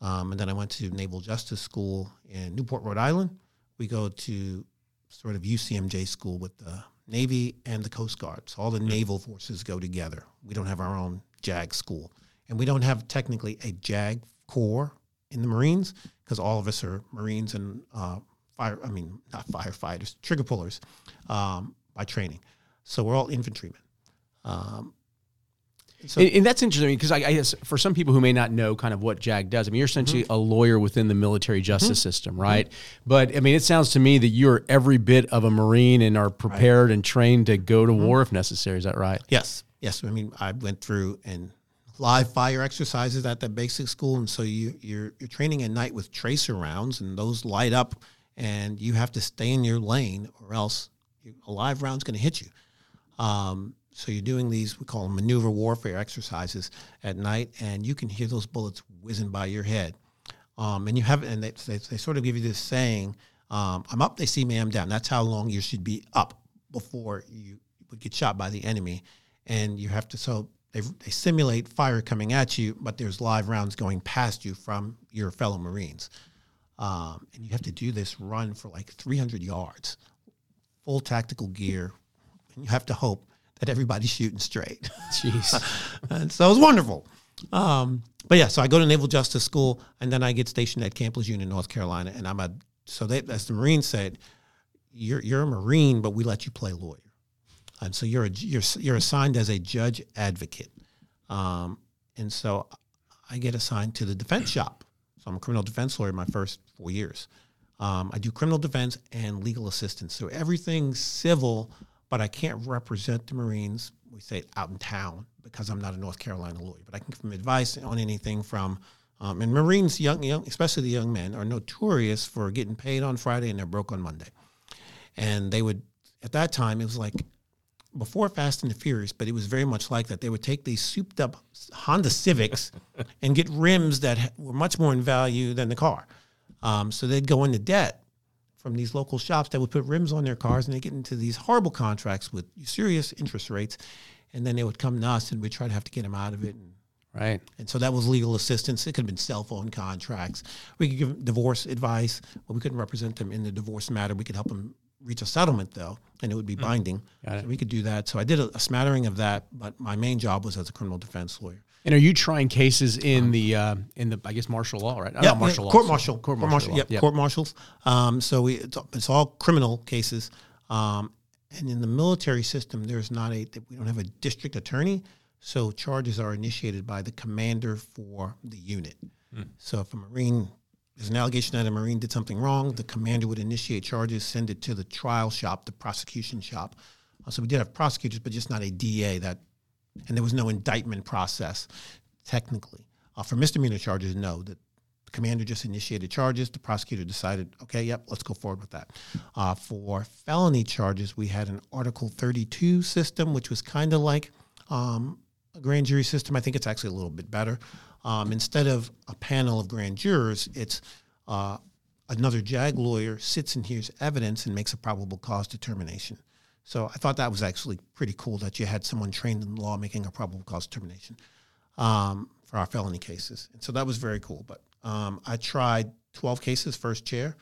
Um, and then I went to Naval Justice School in Newport, Rhode Island. We go to sort of UCMJ school with the Navy and the Coast Guard. So all the naval forces go together. We don't have our own JAG school. And we don't have technically a JAG corps in the Marines because all of us are Marines and uh, fire, I mean, not firefighters, trigger pullers um, by training. So we're all infantrymen. Um, so, and, and, that's interesting because I, I, guess for some people who may not know kind of what JAG does, I mean, you're essentially mm-hmm. a lawyer within the military justice mm-hmm. system, right? Mm-hmm. But I mean, it sounds to me that you're every bit of a Marine and are prepared right. and trained to go to mm-hmm. war if necessary. Is that right? Yes. Yes. I mean, I went through and live fire exercises at the basic school, and so you, you're you're training at night with tracer rounds, and those light up, and you have to stay in your lane, or else a live round's going to hit you. Um, so you're doing these, we call them maneuver warfare exercises at night, and you can hear those bullets whizzing by your head. Um, and you have, and they, they, they, sort of give you this saying, um, I'm up, they see me, I'm down. That's how long you should be up before you would get shot by the enemy. And you have to, so they, they simulate fire coming at you, but there's live rounds going past you from your fellow Marines. Um, and you have to do this run for like 300 yards, full tactical gear. And you have to hope that everybody's shooting straight. Jeez. and so it was wonderful. Um, but yeah, so I go to Naval Justice School, and then I get stationed at Camp Lejeune in North Carolina, and I'm a so they, as the Marine said, you're you're a Marine, but we let you play lawyer, and so you're a, you're you're assigned as a judge advocate, um, and so I get assigned to the defense shop. So I'm a criminal defense lawyer my first four years. Um, I do criminal defense and legal assistance, so everything civil but I can't represent the Marines, we say out in town, because I'm not a North Carolina lawyer. But I can give them advice on anything from, um, and Marines, young, young, especially the young men, are notorious for getting paid on Friday and they're broke on Monday. And they would, at that time, it was like before Fast and the Furious, but it was very much like that. They would take these souped up Honda Civics and get rims that were much more in value than the car. Um, so they'd go into debt from these local shops that would put rims on their cars and they get into these horrible contracts with serious interest rates. And then they would come to us and we'd try to have to get them out of it. And, right. And so that was legal assistance. It could have been cell phone contracts. We could give them divorce advice, but we couldn't represent them in the divorce matter. We could help them reach a settlement though, and it would be mm. binding. So we could do that. So I did a, a, smattering of that, but my main job was as a criminal defense lawyer. And are you trying cases in um, the uh, in the I guess martial law, right? Yeah, martial yeah, court martial, court martial, yeah, court martials. Um, so we it's, it's, all criminal cases, um, and in the military system, there's not a we don't have a district attorney, so charges are initiated by the commander for the unit. Hmm. So if a marine there's an allegation that a marine did something wrong, the commander would initiate charges, send it to the trial shop, the prosecution shop. Uh, so we did have prosecutors, but just not a DA that and there was no indictment process technically. Uh, for misdemeanor charges, no. The commander just initiated charges. The prosecutor decided, okay, yep, let's go forward with that. Uh, for felony charges, we had an Article 32 system, which was kind of like um, a grand jury system. I think it's actually a little bit better. Um, instead of a panel of grand jurors, it's uh, another JAG lawyer sits and hears evidence and makes a probable cause determination. So I thought that was actually pretty cool that you had someone trained in law making a probable cause determination um, for our felony cases. And so that was very cool. But um, I tried 12 cases first chair.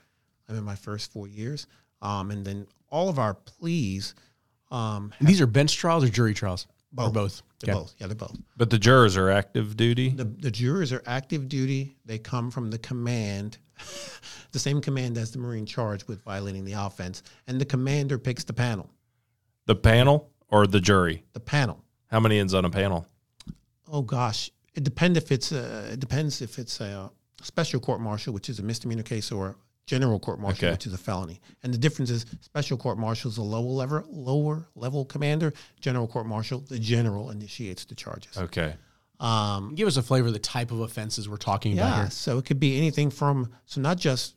I'm in my first four years. Um, and then all of our pleas. Um, these are bench trials or jury trials? Both. Or both. They're okay. both. Yeah, they're both. But the jurors are active duty? The, the jurors are active duty. They come from the command, the same command as the Marine charged with violating the offense. And the commander picks the panel. The panel or the jury? The panel. How many ends on a panel? Oh gosh, it depends if it's a, it depends if it's a special court martial, which is a misdemeanor case, or general court martial, okay. which is a felony. And the difference is special court martial is a lower level lower level commander. General court martial, the general initiates the charges. Okay. Um, Give us a flavor of the type of offenses we're talking yeah, about here. So it could be anything from so not just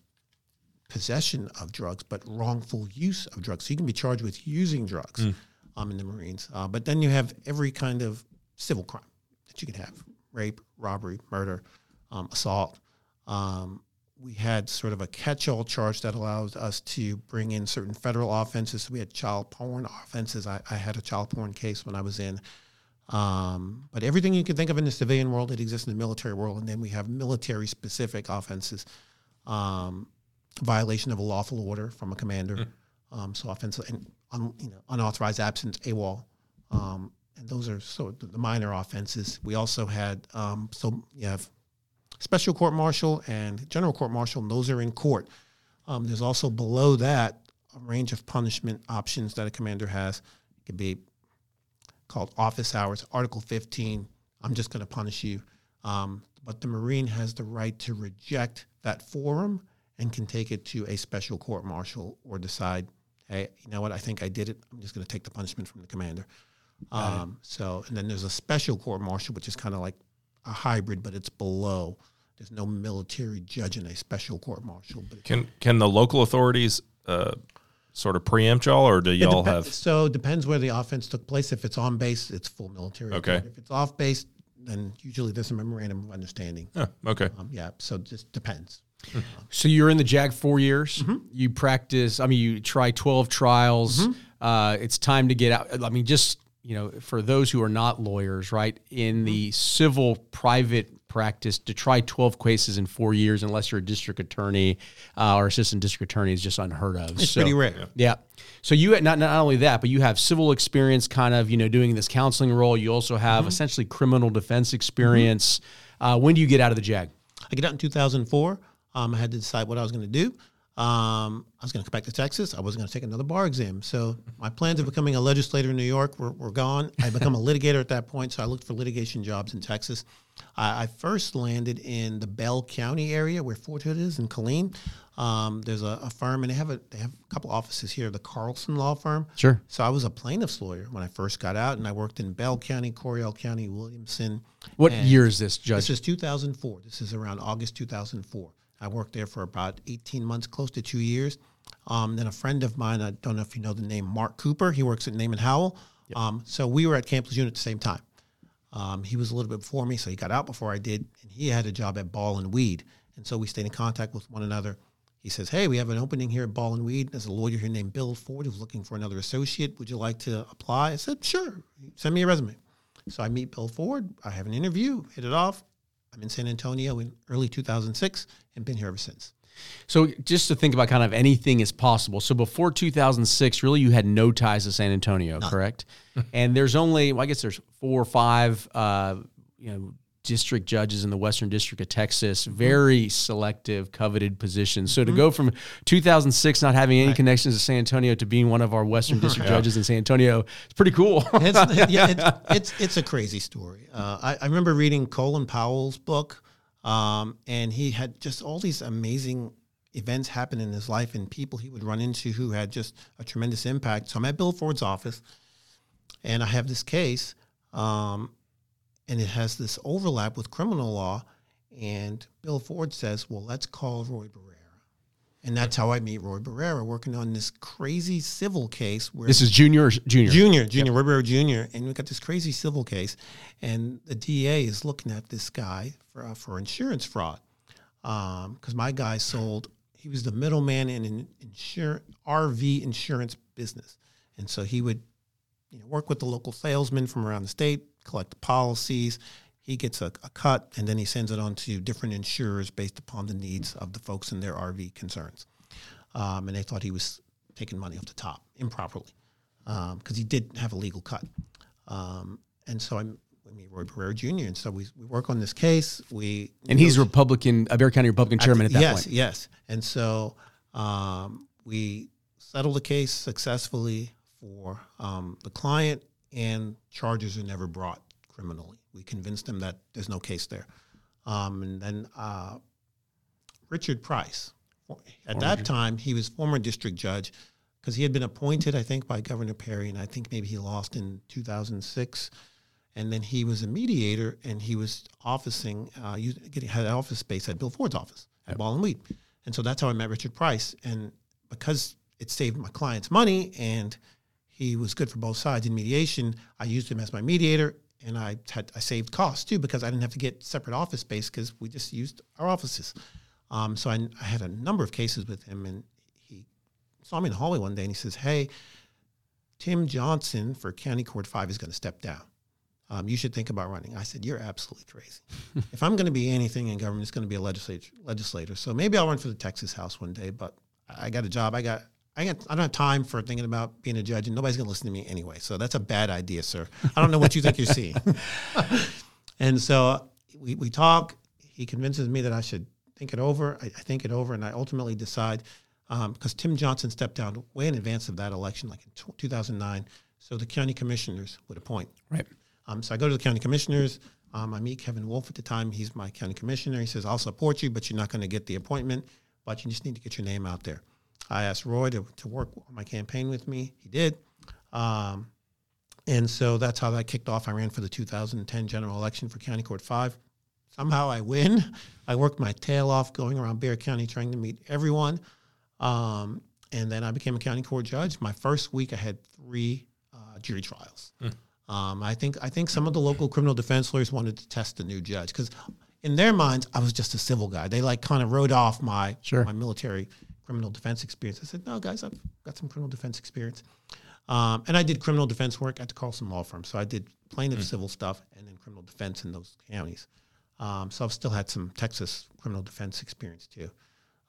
possession of drugs, but wrongful use of drugs. So you can be charged with using drugs mm. um, in the Marines. Uh, but then you have every kind of civil crime that you can have rape, robbery, murder, um, assault. Um, we had sort of a catch-all charge that allows us to bring in certain federal offenses. We had child porn offenses. I, I had a child porn case when I was in. Um, but everything you can think of in the civilian world, it exists in the military world. And then we have military-specific offenses. Um, violation of a lawful order from a commander. Um, so offensive and un, you know, unauthorized absence, AWOL. Um, and those are so the minor offenses. We also had um, so you have special court martial and general court martial, and those are in court. Um, there's also below that a range of punishment options that a commander has. It could be called office hours, Article 15. I'm just going to punish you. Um, but the Marine has the right to reject that forum and can take it to a special court martial or decide, hey, you know what, I think I did it. I'm just going to take the punishment from the commander. Um, so, and then there's a special court martial, which is kind of like a hybrid, but it's below. There's no military judge in a special court martial. But Can can the local authorities uh, sort of preempt y'all, or do y'all depen- have? so it depends where the offense took place. If it's on base, it's full military. Okay. authority. If it's off base, then usually there's a memorandum of understanding. Huh, okay. Um, yeah, so it just depends. So you're in the JAG four years. Mm-hmm. You practice. I mean, you try twelve trials. Uh, it's time to get out. I mean, just you know, for those who are not lawyers, right? In Mm-hmm. the civil private practice, to try twelve cases in four years, unless you're a district attorney uh, or assistant district attorney, is just unheard of. It's So- pretty rare. Yeah. So you not not only that, but you have civil experience, kind of you know doing this counseling role. You also Mm-hmm. have essentially criminal defense experience. Uh, when do you get out of the JAG? I get out in 2004. Um, I had to decide what I was going to do. Um, I was going to come back to Texas. I wasn't going to take another bar exam. So my plans of becoming a legislator in New York were, were gone. I become a litigator at that point. So I looked for litigation jobs in Texas. I, I first landed in the Bell County area where Fort Hood is in Killeen. Um, there's a, a firm, and they have a they have a couple offices here. The Carlson Law Firm. Sure. So I was a plaintiff's lawyer when I first got out, and I worked in Bell County, Coryell County, Williamson. What year is this, Judge? this is 2004. This is around August 2004. I worked there for about 18 months, close to two years. Um, then a friend of mine, I don't know if you know the name Mark Cooper. He works at Naman Howell. Um, so we were at Camp Lejeune at the same time. Um, he was a little bit before me, so he got out before I did, and he had a job at Ball and Weed, and so we stayed in contact with one another. He says, "Hey, we have an opening here at Ball and Weed. There's a lawyer here named Bill Ford who's looking for another associate. Would you like to apply?" I said, "Sure. Send me a resume." So I meet Bill Ford. I have an interview, hit it off. I'm in San Antonio in early 2006 and been here ever since. So just to think about kind of anything is possible. So before 2006, really you had no ties to San Antonio, correct? and there's only, well, I guess there's four or five, uh, you know, district judges in the Western District of Texas. Very selective, coveted positions. So to go from 2006 not having any connections to San Antonio to being one of our Western District judges in San Antonio, it's pretty cool. It's, yeah, it's, it's, it's a crazy story. Uh, I, I remember reading Colin Powell's book, um, and he had just all these amazing events happen in his life and people he would run into who had just a tremendous impact. So I'm at Bill Ford's office, and I have this case, um, and it has this overlap with criminal law. And Bill Ford says, "Well, let's call Roy Barrera." And that's how I meet Roy Barrera, working on this crazy civil case where this is junior or junior? Junior, Junior, Roy Barrera Jr., and we got this crazy civil case, and the DA is looking at this guy for uh, for insurance fraud, because my guy sold. He was the middleman in an insur- RV insurance business, and so he would, you know, work with the local salesmen from around the state, collect the policies. He gets a, a cut, and then he sends it on to different insurers based upon the needs of the folks in their RV concerns. Um, and they thought he was taking money off the top improperly because he did have a legal cut. Um, and so I'm, I mean, Roy Barrera Jr. And so we, we work on this case. We And he's Republican, a Bexar County Republican chairman at that yes, point. yes. Yes. And so um, we settled the case successfully for um, the client, and charges are never brought criminally. We convinced them that there's no case there. Um, and then uh, Richard Price, at that time, he was former district judge because he had been appointed, I think, by Governor Perry, and I think maybe he lost in 2006. And then he was a mediator, and he was officing, uh, you- getting had office space at Bill Ford's office at Ball and Weed, and so that's how I met Richard Price. And because it saved my client's money, and he was good for both sides in mediation, I used him as my mediator, and I had I saved costs too because I didn't have to get separate office space because we just used our offices. Um, so I, I had a number of cases with him, and he saw me in the hallway one day, and he says, "Hey, Tim Johnson for County Court Five is going to step down. Um, you should think about running." I said, "You're absolutely crazy. if I'm going to be anything in government, it's going to be a legislator. Legislator. So maybe I'll run for the Texas House one day, but I got a job. I got." I got, I don't have time for thinking about being a judge, and nobody's going to listen to me anyway. So that's a bad idea, sir. I don't know what you think you're seeing. and so we, we talk. He convinces me that I should think it over. I, I think it over, and I ultimately decide because um, Tim Johnson stepped down way in advance of that election, like in t- 2009. So the county commissioners would appoint. Right. Um, so I go to the county commissioners. Um, I meet Kevin Wolff at the time. He's my county commissioner. He says, I'll support you, but you're not going to get the appointment, but you just need to get your name out there. I asked Roy to, to work on my campaign with me. He did. Um, and so that's how that kicked off. I ran for the 2010 general election for County Court 5. Somehow I win. I worked my tail off going around Bexar County trying to meet everyone. Um, and then I became a county court judge. My first week, I had three uh, jury trials. Mm. Um, I think I think some of the local criminal defense lawyers wanted to test the new judge because, in their minds, I was just a civil guy. They like kind of wrote off my sure. my military criminal defense experience. I said, no, guys, I've got some criminal defense experience. Um, and I did criminal defense work at the Carlson Law Firm. So I did plaintiff mm. civil stuff and then criminal defense in those counties. Um, so I've still had some Texas criminal defense experience too.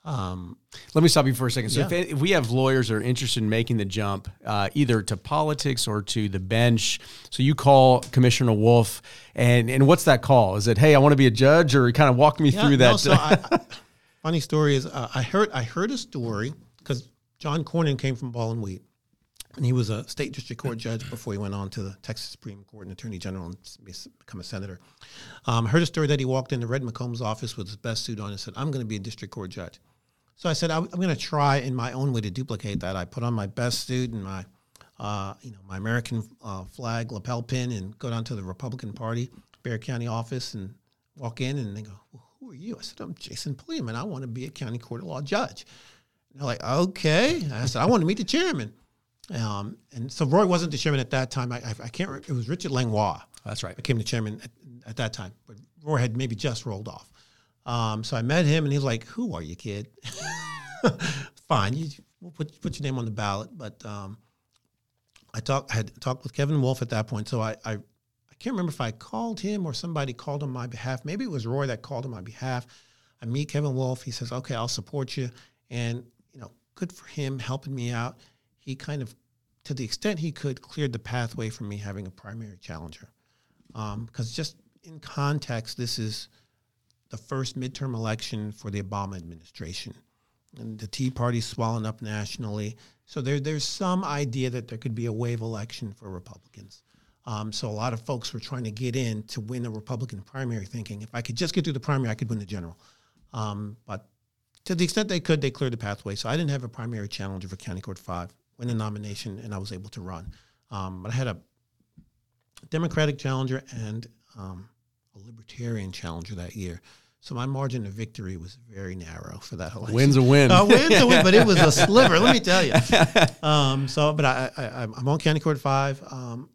Um, Let me stop you for a second. So, yeah. if, if, we have lawyers that are interested in making the jump, uh, either to politics or to the bench, so you call Commissioner Wolff, and and what's that call? Is it, hey, I want to be a judge, or kind of walk me yeah, through that? No, so I, funny story is, uh, I heard I heard a story because John Cornyn came from Ball and Weed, and he was a state district court judge before he went on to the Texas Supreme Court and Attorney General and become a senator. Um, I heard a story that he walked into Red McCombs' office with his best suit on and said, "I'm going to be a district court judge." So I said, I'm, going to try in my own way to duplicate that. I put on my best suit and my, uh, you know, my American uh, flag lapel pin and go down to the Republican Party, Bexar County office and walk in and they go, who are you? I said, I'm Jason Pulliam. I want to be a county court of law judge. And they're like, okay. I said, I want to meet the chairman. Um, and so Roy wasn't the chairman at that time. I, I, I can't. It was Richard Langlois. That's right. Became the chairman at, at that time, but Roy had maybe just rolled off. Um, so I met him, and he was like, "Who are you, kid?" Fine, you we'll put put your name on the ballot. But um, I talked I had talked with Kevin Wolff at that point, so I I can't remember if I called him or somebody called on my behalf. Maybe it was Roy that called on my behalf. I meet Kevin Wolff. He says, "Okay, I'll support you," and you know, good for him helping me out. He kind of, to the extent he could, cleared the pathway for me having a primary challenger. Because um, just in context, this is the first midterm election for the Obama administration. And the Tea Party's swelling up nationally. So there, there's some idea that there could be a wave election for Republicans. Um, so a lot of folks were trying to get in to win the Republican primary, thinking if I could just get through the primary, I could win the general. Um, but to the extent they could, they cleared the pathway. So I didn't have a primary challenger for County Court 5, win the nomination, and I was able to run. Um, but I had a Democratic challenger and um, a Libertarian challenger that year. So my margin of victory was very narrow for that election. Win's a win. Uh, win's a win, but it was a sliver. let me tell you. Um, so, but I, I, am on County Court Five. Um,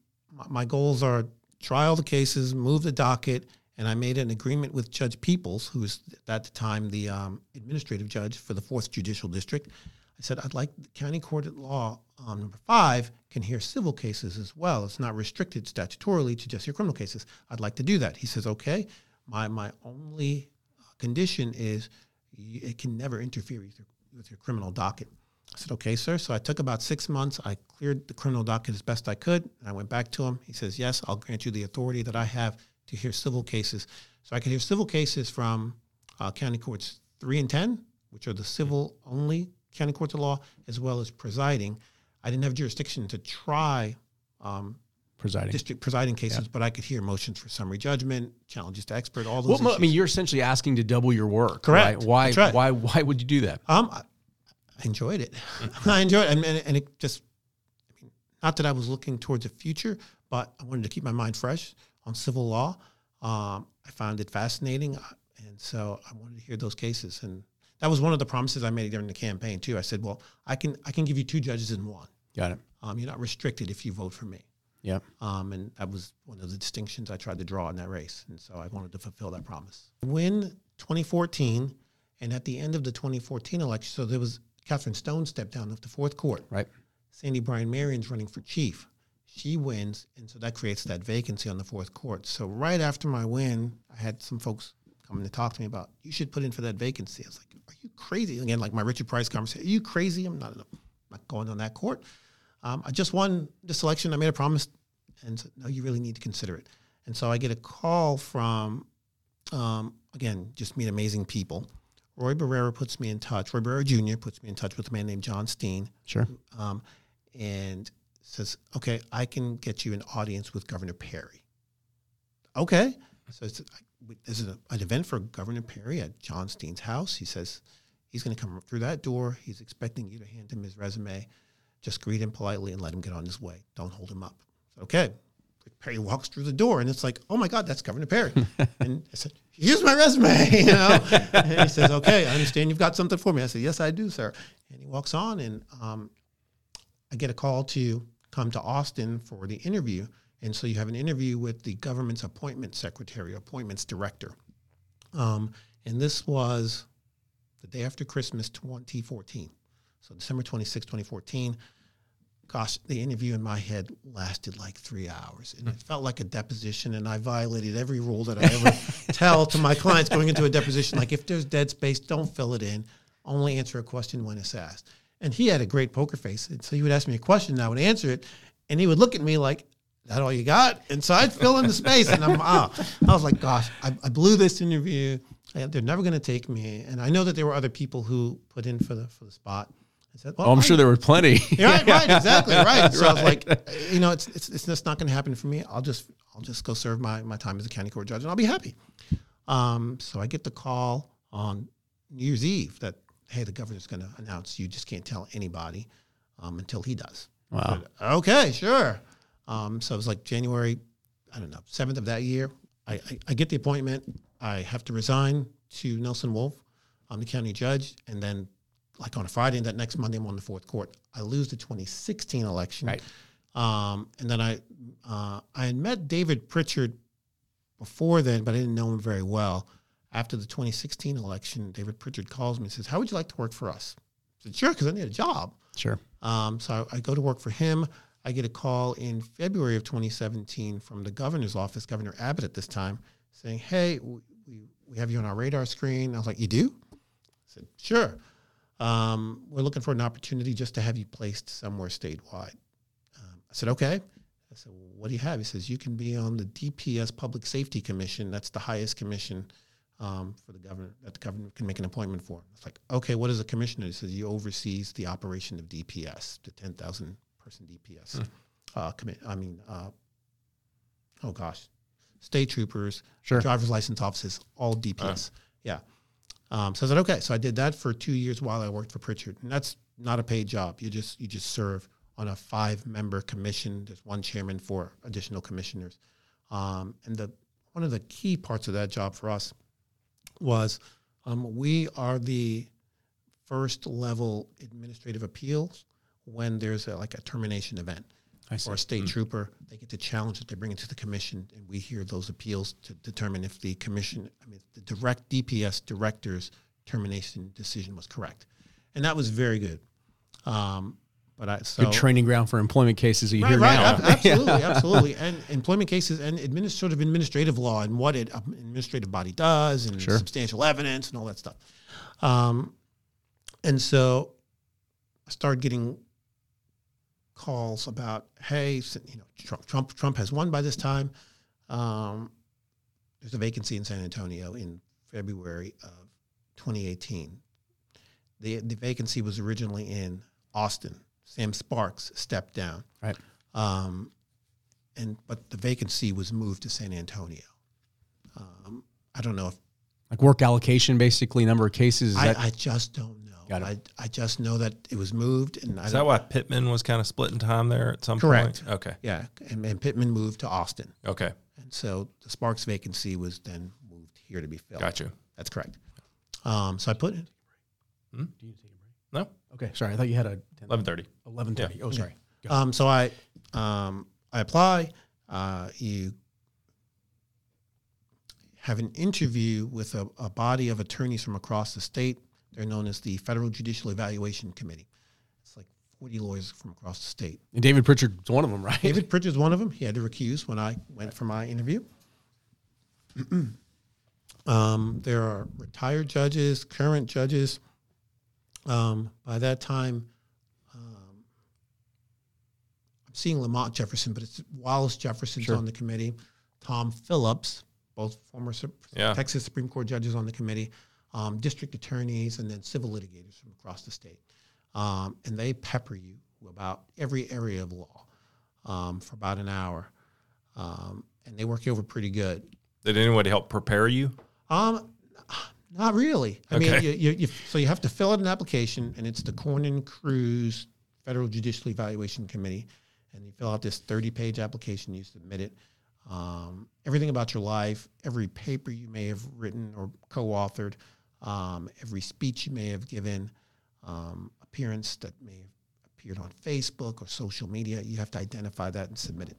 my, goals are try all the cases, move the docket, and I made an agreement with Judge Peeples, who was at the time the um, administrative judge for the Fourth Judicial District. I said I'd like the County Court at Law um, number five can hear civil cases as well. It's not restricted statutorily to just your criminal cases. I'd like to do that. He says, okay. My my only condition is it can never interfere with your, with your criminal docket. I said, okay, sir. So I took about six months. I cleared the criminal docket as best I could. And I went back to him. He says, yes, I'll grant you the authority that I have to hear civil cases. So I could hear civil cases from uh, county courts three and 10, which are the civil only county courts of law, as well as presiding. I didn't have jurisdiction to try um, presiding district presiding cases, yeah. but I could hear motions for summary judgment, challenges to expert, all those. Well, I mean, you're essentially asking to double your work. Correct. Right? Why? Right. Why? Why would you do that? Um, I enjoyed it. I enjoyed it, and, and it just, I mean, not that I was looking towards the future, but I wanted to keep my mind fresh on civil law. Um, I found it fascinating, uh, and so I wanted to hear those cases, and that was one of the promises I made during the campaign too. I said, "Well, I can I can give you two judges in one. Got it. Um, you're not restricted if you vote for me." Yeah. Um, and that was one of the distinctions I tried to draw in that race. And so I wanted to fulfill that promise. Win 2014, And at the end of the 2014 election, so there was Catherine Stone stepped down of the fourth court. Right. Sandee Bryan Marion's running for chief. She wins, and so that creates that vacancy on the fourth court. So right after my win, I had some folks coming to talk to me about you should put in for that vacancy. I was like, "Are you crazy?" Again, like my Richard Price conversation. Are you crazy? I'm not, I'm not going on that court. Um, I just won this election. I made a promise, and said, no, you really need to consider it. And so I get a call from, um, again, just meet amazing people. Roy Barrera puts me in touch. Roy Barrera Jr. puts me in touch with a man named John Steen Sure. um, and says, "Okay, I can get you an audience with Governor Perry." Okay, so it's, this is a, an event for Governor Perry at John Steen's house. He says he's going to come through that door. He's expecting you to hand him his resume. Just greet him politely and let him get on his way. Don't hold him up. Okay. Perry walks through the door and it's like, oh my God, that's Governor Perry. and I said, here's my resume. You know? and he says, okay, I understand you've got something for me. I said, yes, I do, sir. And he walks on and um, I get a call to come to Austin for the interview. And so you have an interview with the government's appointment secretary, appointments director. Um, and this was the day after Christmas 2014. So December 26, 2014. Gosh, the interview in my head lasted like three hours. And it felt like a deposition. And I violated every rule that I ever tell to my clients going into a deposition. Like if there's dead space, don't fill it in. Only answer a question when it's asked. And he had a great poker face. And so he would ask me a question and I would answer it. And he would look at me like, that all you got? And so I'd fill in the space, and I'm ah. I was like, gosh, I, I blew this interview. I- They're never going to take me. And I know that there were other people who put in for the for the spot. Said, well, Oh, I'm sure there were plenty. yeah, right, right, exactly, right. So I was like, you know, it's it's it's just not going to happen for me. I'll just I'll just go serve my my time as a county court judge, and I'll be happy. Um, so I get the call on New Year's Eve that hey, the governor's going to announce you just can't tell anybody um, until he does. Wow. Okay, sure. Um, so it was like January, I don't know, seventh of that year. I, I, I get the appointment. I have to resign to Nelson Wolff. I'm the county judge, and then like on a Friday, and that next Monday, I'm on the fourth court. I lose the 2016 election, Right. um, and then I uh, I had met David Prichard before then, but I didn't know him very well. After the 2016 election, David Prichard calls me and says, "How would you like to work for us?" I said, "Sure, because I need a job." Sure. Um, so I, I go to work for him. I get a call in February of 2017 from the governor's office, Governor Abbott at this time, saying, "Hey, we, we, we have you on our radar screen." I was like, "You do?" I said, "Sure." Um, we're looking for an opportunity just to have you placed somewhere statewide. Um, I said, "Okay." I said, well, "What do you have?" He says, "You can be on the DPS Public Safety Commission. That's the highest commission." Um, for the governor that the governor can make an appointment for. It's like, okay, what is a commissioner? He says he oversees the operation of DPS, the ten thousand person DPS. Uh, commit. I mean, uh, oh gosh, state troopers, Sure. driver's license offices, all DPS. Yeah. Um, so I said, okay. So I did that for two years while I worked for Prichard, and that's not a paid job. You just you just serve on a five member commission. There's one chairman four additional commissioners, um, and the one of the key parts of that job for us was um, we are the first level administrative appeals when there's a, like a termination event. Or a state trooper, they get to challenge it. They bring it to the commission, and we hear those appeals to determine if the commission, I mean, the direct DPS director's termination decision was correct, and that was very good. Um, but I so Good training ground for employment cases you right, hear right, now. ab- absolutely, absolutely, and employment cases and administ- sort of administrative law and what it um, administrative body does and Sure. substantial evidence and all that stuff. Um, and so I started getting calls about, hey, you know, Trump, Trump, Trump has won by this time. Um, there's a vacancy in San Antonio in February of 2018. The, the vacancy was originally in Austin. Sam Sparks stepped down. Right. Um, and but the vacancy was moved to San Antonio. Um, I don't know if Like work allocation, basically, number of cases. Is I, I just don't I, it. I just know that it was moved, and I Is don't, that why Pitman was kind of splitting time there at some Correct. point? Okay. yeah, and, and Pitman moved to Austin, Okay. and so the Sparks vacancy was then moved here to be filled. Got you. That's correct. Um, so I put it. No? okay, sorry. I thought you had a 1130. 1130. Oh, sorry. Go. Um, so I um, I apply. Uh, you have an interview with a, a body of attorneys from across the state. They're known as the Federal Judicial Evaluation Committee. It's like 40 lawyers from across the state. And David Prichard's one of them, right? David Prichard's one of them. He had to recuse when I went for my interview. um, there are retired judges, current judges. Um, by that time, um, I'm seeing Lamont Jefferson, but it's Wallace Jefferson's Sure. on the committee. Tom Phillips, both former Yeah. Texas Supreme Court judges on the committee, um, district attorneys, and then civil litigators from across the state. Um, and they pepper you about every area of law um, for about an hour. Um, and they work you over pretty good. Did anybody help prepare you? Um, not really. I mean, you, you, you, so you have to fill out an application, and it's the Cornyn Cruz Federal Judicial Evaluation Committee, and you fill out this thirty-page application. You submit it. Um, everything about your life, every paper you may have written or co-authored, um, every speech you may have given, um, appearance that may have appeared on Facebook or social media. You have to identify that and submit it.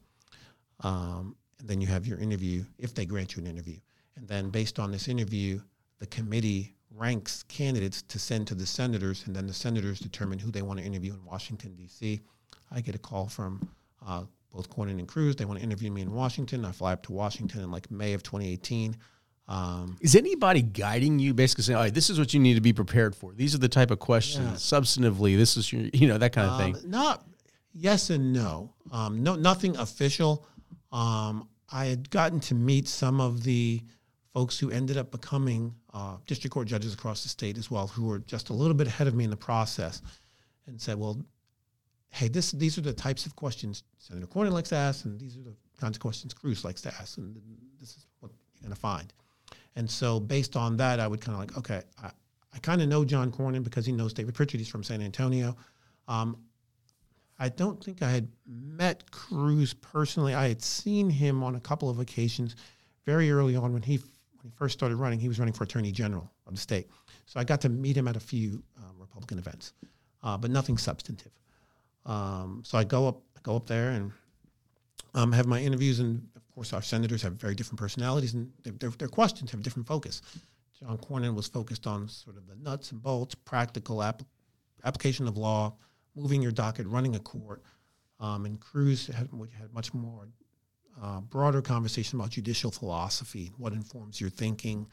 Um, and then you have your interview if they grant you an interview. And then based on this interview, the committee ranks candidates to send to the senators, and then the senators determine who they want to interview in Washington, D.C. I get a call from uh, both Cornyn and Cruz. They want to interview me in Washington. I fly up to Washington in like May of 2018. Um, Is anybody guiding you, basically saying, "All right, this is what you need to be prepared for. These are the type of questions, Yeah. substantively. This is your, you know, that kind of Um, thing." Not yes and no. Um, no, nothing official. Um, I had gotten to meet some of the folks who ended up becoming uh, district court judges across the state as well, who were just a little bit ahead of me in the process, and said, "Well, hey, this these are the types of questions Senator Cornyn likes to ask, and these are the kinds of questions Cruz likes to ask, and this is what you're going to find." And so, based on that, I would kind of like, okay, I, I kind of know John Cornyn because he knows David Prichard. He's from San Antonio. Um, I don't think I had met Cruz personally. I had seen him on a couple of occasions very early on when he when he first started running. He was running for Attorney General of the state, so I got to meet him at a few um, Republican events, uh, but nothing substantive. Um, so I go up, I go up there and um, have my interviews, and course our senators have very different personalities, and their, their, questions have different focus. John Cornyn was focused on sort of the nuts and bolts, practical app, application of law, moving your docket, running a court. Um, and Cruz had, had much more uh, broader conversation about judicial philosophy, what informs your thinking.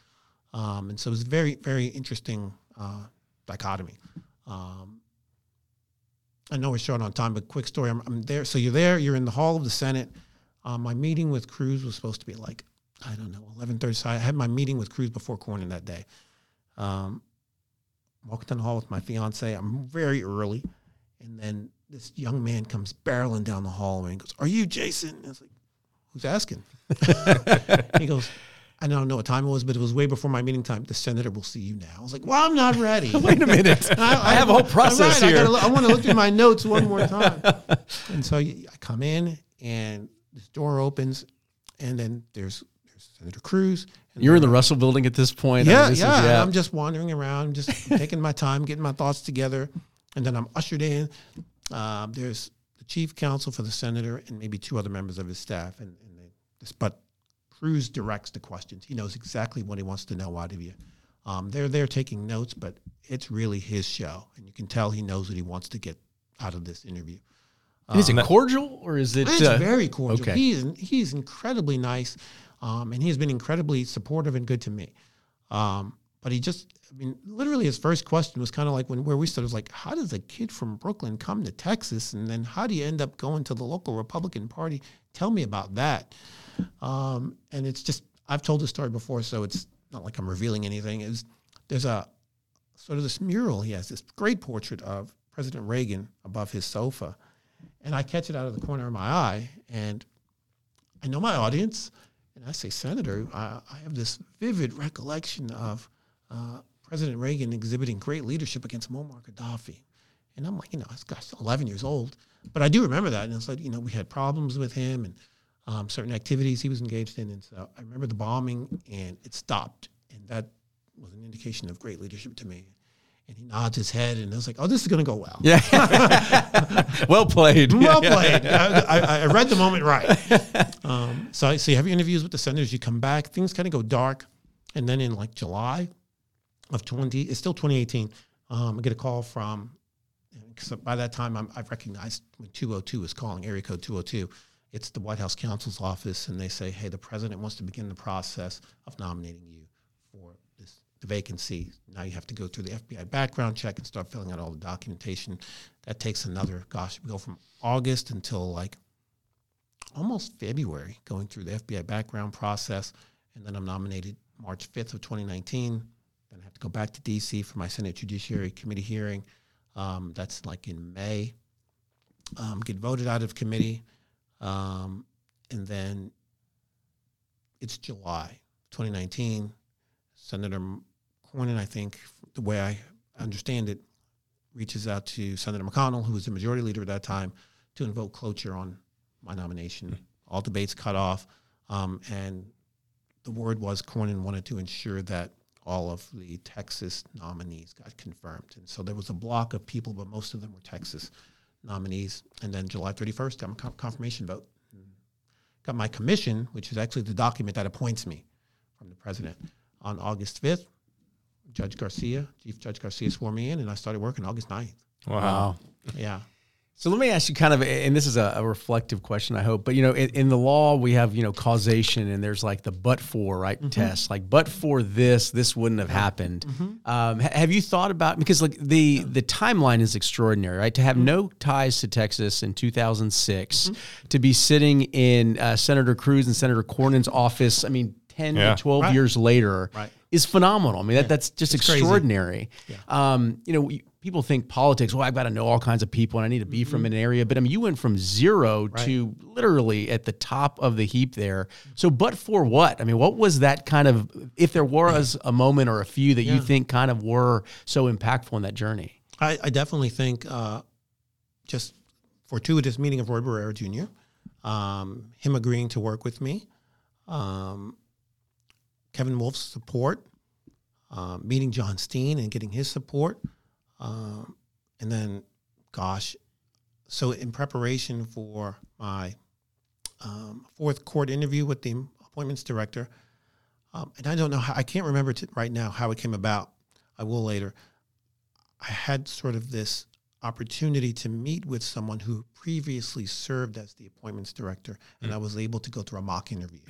Um, and so it was very, very interesting uh, dichotomy. Um, I know we're short on time, but quick story. I'm, I'm there. So you're there. You're in the hall of the Senate. Um, my meeting with Cruz was supposed to be like I don't know, eleven thirty. So I had my meeting with Cruz before Cornyn that day. Um, walked down the hall with my fiance. I'm very early, and then this young man comes barreling down the hallway and goes, "Are you Jason?" And I was like, "Who's asking?" he goes, "I don't know what time it was, but it was way before my meeting time. The senator will see you now." I was like, "Well, I'm not ready." Wait a minute. I, have a whole process right, I, here. gotta look- I want to look through my notes one more time. and so I come in, and this door opens, and then there's, there's Senator Cruz. And You're in the Russell Building at this point. I yeah, mean, this is- yeah. I'm just wandering around, just taking my time, getting my thoughts together, and then I'm ushered in. Um, there's the chief counsel for the senator and maybe two other members of his staff, and, and they, this, but Cruz directs the questions. He knows exactly what he wants to know out of you. Um, they're there taking notes, but it's really his show, and you can tell he knows what he wants to get out of this interview. And is it cordial or is it? It's uh, very cordial. okay. He's he's incredibly nice, um, and he's been incredibly supportive and good to me. Um, but he just, I mean, literally, his first question was kind of like when where we started was like, how does a kid from Brooklyn come to Texas, and then how do you end up going to the local Republican Party? Tell me about that. Um, and it's just, I've told this story before, so it's not like I'm revealing anything. Is there's a sort of this mural he has, this great portrait of President Reagan above his sofa and I catch it out of the corner of my eye, and I know my audience, and I say, Senator, I, I have this vivid recollection of uh, President Reagan exhibiting great leadership against Muammar Gaddafi, and I'm like, you know, this guy's 11 years old, but I do remember that, and it's like, you know, we had problems with him and um, certain activities he was engaged in, and so I remember the bombing, and it stopped, and that was an indication of great leadership to me. And he nods his head, and I was like, "Oh, this is going to go well." Yeah. well played. well played. I, I, I read the moment right. Um, so, I, so you have your interviews with the senators. You come back, things kind of go dark, and then in like July of twenty, it's still twenty eighteen. Um, I get a call from. Because by that time, I'm, I've recognized when 202 is calling, area code 202, it's the White House counsel's office, and they say, "Hey, the president wants to begin the process of nominating you the vacancy. Now you have to go through the FBI background check and start filling out all the documentation. That takes another, gosh, we go from August until like almost February, going through the FBI background process, and then I'm nominated March 5th of 2019. Then I have to go back to DC for my Senate Judiciary Committee hearing. Um, that's like in May. Um, get voted out of committee, um, and then it's July 2019. Senator Cornyn, I think, the way I understand it, reaches out to Senator McConnell, who was the majority leader at that time, to invoke cloture on my nomination. Mm-hmm. All debates cut off, um, and the word was Cornyn wanted to ensure that all of the Texas nominees got confirmed. And so there was a block of people, but most of them were Texas nominees. And then July 31st, got my confirmation vote. Got my commission, which is actually the document that appoints me from the president. On August 5th, Judge Garcia, Chief Judge Garcia swore me in, and I started working August 9th. Wow. wow. Yeah. So let me ask you kind of, and this is a, a reflective question, I hope, but you know, in, in, the law, we have, you know, causation and there's like the but for, right, mm-hmm. test. Like, but for this, this wouldn't have happened. Mm-hmm. Um, have you thought about, because like the, the timeline is extraordinary, right? To have mm-hmm. no ties to Texas in 2006, mm-hmm. to be sitting in uh, Senator Cruz and Senator Cornyn's office, I mean, 10 yeah. to 12 right. years later right. is phenomenal. I mean, that, yeah. that's just it's extraordinary. Yeah. Um, you know, people think politics, well, I've got to know all kinds of people and I need to be mm-hmm. from an area. But I mean, you went from zero right. to literally at the top of the heap there. So, but for what? I mean, what was that kind of, if there was a moment or a few that yeah. you think kind of were so impactful in that journey? I, I definitely think uh, just fortuitous meeting of Roy Barrera Jr., um, him agreeing to work with me, um, Kevin Wolff's support, uh, meeting John Steen and getting his support. Um, and then, gosh, so in preparation for my um, fourth court interview with the appointments director, um, and I don't know how, I can't remember t- right now how it came about. I will later. I had sort of this opportunity to meet with someone who previously served as the appointments director, and mm. I was able to go through a mock interview.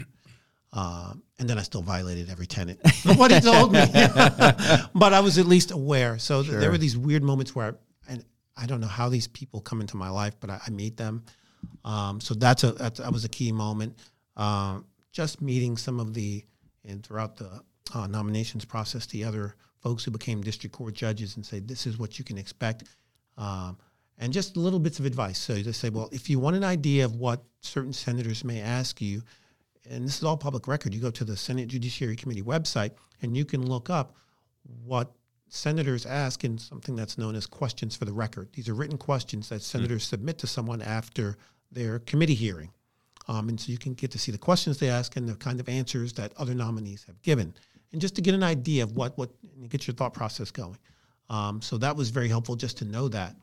Uh, and then I still violated every tenant. what he told me, but I was at least aware. So sure. there were these weird moments where, I, and I don't know how these people come into my life, but I, I meet them. Um, so that's a that's, that was a key moment. Uh, just meeting some of the and throughout the uh, nominations process, the other folks who became district court judges and say this is what you can expect, um, and just little bits of advice. So you say, well, if you want an idea of what certain senators may ask you and this is all public record. You go to the Senate Judiciary Committee website and you can look up what senators ask in something that's known as questions for the record. These are written questions that senators mm-hmm. submit to someone after their committee hearing. Um, and so you can get to see the questions they ask and the kind of answers that other nominees have given. And just to get an idea of what, what and get your thought process going. Um, so that was very helpful just to know that.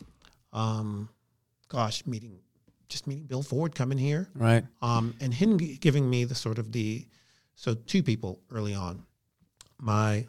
Um, gosh, meeting just meeting Bill Ford coming here, right? Um, and him giving me the sort of the so two people early on, my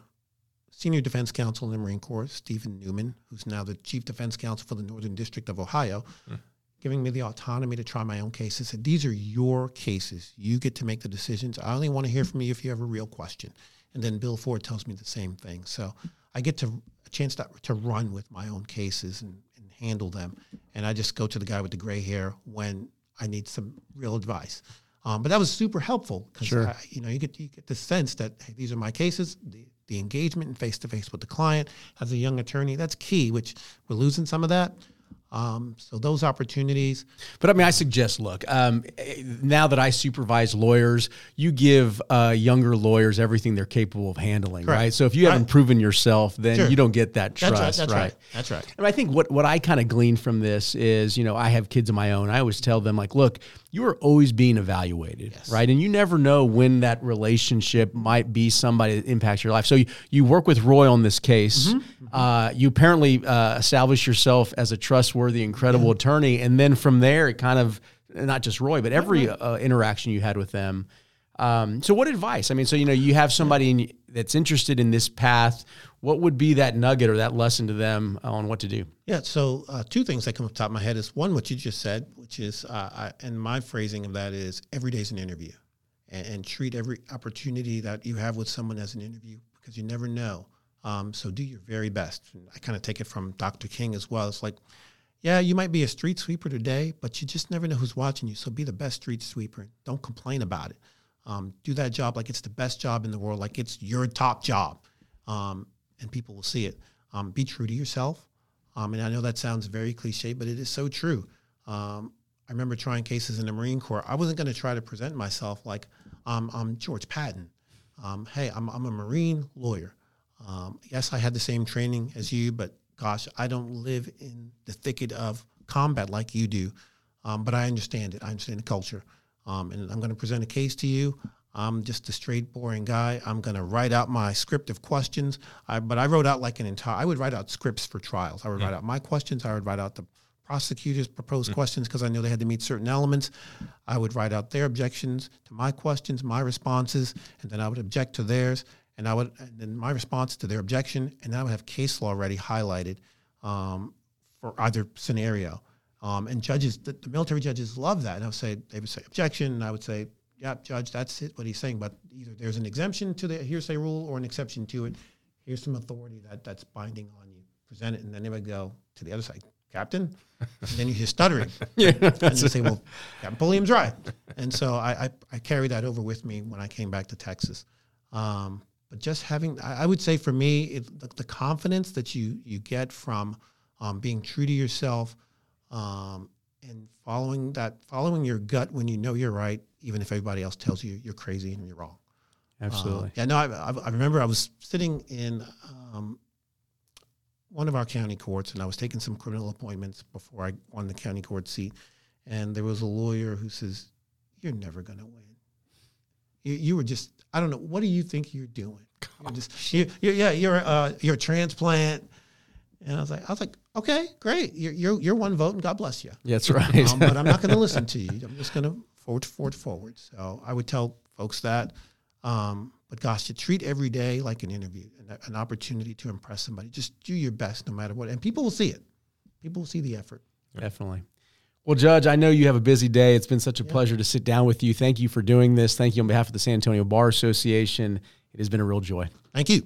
senior defense counsel in the Marine Corps, Stephen Newman, who's now the chief defense counsel for the Northern District of Ohio, mm. giving me the autonomy to try my own cases. Said these are your cases. You get to make the decisions. I only want to hear from you if you have a real question. And then Bill Ford tells me the same thing. So I get to a chance to, to run with my own cases and, handle them. And I just go to the guy with the gray hair when I need some real advice. Um, but that was super helpful because sure. you know you get you get the sense that hey, these are my cases. The, the engagement and face to face with the client as a young attorney that's key. Which we're losing some of that. Um, so those opportunities. But I mean, I suggest look, um, now that I supervise lawyers, you give uh, younger lawyers everything they're capable of handling, Correct. right? So if you haven't proven yourself, then Sure. you don't get that That's trust, right. That's right. That's right. And I think what, what I kind of glean from this is, you know, I have kids of my own. I always tell them, like, look, you are always being evaluated, right? And you never know when that relationship might be somebody that impacts your life. So you, you work with Roy on this case. Uh, you apparently uh, establish yourself as a trustworthy, incredible attorney. And then from there, it kind of, not just Roy, but every uh, interaction you had with them. Um, so what advice? I mean, so, you know, you have somebody in, that's interested in this path. What would be that nugget or that lesson to them on what to do? Yeah. So uh, two things that come up top of my head is one, what you just said, which is, uh, I, and my phrasing of that is, every day is an interview, and, and treat every opportunity that you have with someone as an interview because you never know. Um, so do your very best. I kind of take it from Dr. King as well. It's like, yeah, you might be a street sweeper today, but you just never know who's watching you. So be the best street sweeper. Don't complain about it. Um, do that job like it's the best job in the world, like it's your top job, um, and people will see it. Um, be true to yourself. Um, and I know that sounds very cliche, but it is so true. Um, I remember trying cases in the Marine Corps. I wasn't going to try to present myself like um, I'm George Patton. Hey, I'm, I'm a Marine lawyer. Yes, I had the same training as you, but gosh, I don't live in the thicket of combat like you do. Um, but I understand it. I understand the culture. Um, and I'm going to present a case to you. I'm just a straight, boring guy. I'm going to write out my script of questions. I, but I wrote out like an entire, I would write out scripts for trials. I would write out my questions. I would write out the prosecutors' proposed questions because I knew they had to meet certain elements. I would write out their objections to my questions, my responses, and then I would object to theirs. And I would, and then my response to their objection, and then I would have case law already highlighted um, for either scenario. Um, and judges, the, the military judges love that. And I would say, they would say objection, and I would say, yeah, judge, that's it, what he's saying. But either there's an exemption to the hearsay rule or an exception to it. Here's some authority that, that's binding on you. Present it, and then they would go to the other side, Captain. And then you hear stuttering. Yeah, and they say, well, Captain Pulliam's right. And so I, I, I carried that over with me when I came back to Texas. Um, but just having, I, would say for me, it, the, the confidence that you, you get from um, being true to yourself um, and following that, following your gut when you know you're right, even if everybody else tells you you're crazy and you're wrong. Absolutely. Uh, yeah, no, I, I, I remember I was sitting in um, one of our county courts, and I was taking some criminal appointments before I won the county court seat, and there was a lawyer who says, "You're never going to win. You, you were just, I don't know, what do you think you're doing? Just, you, you yeah, you're uh, you're a transplant." And I was like, I was like, okay, great. You're you're, you're one vote, and God bless you. That's right. Um, but I'm not going to listen to you. I'm just going to forward, forward, forward. So I would tell folks that. Um, but gosh, to treat every day like an interview, an, an opportunity to impress somebody. Just do your best, no matter what, and people will see it. People will see the effort. Definitely. Well, Judge, I know you have a busy day. It's been such a pleasure to sit down with you. Thank you for doing this. Thank you on behalf of the San Antonio Bar Association. It has been a real joy. Thank you.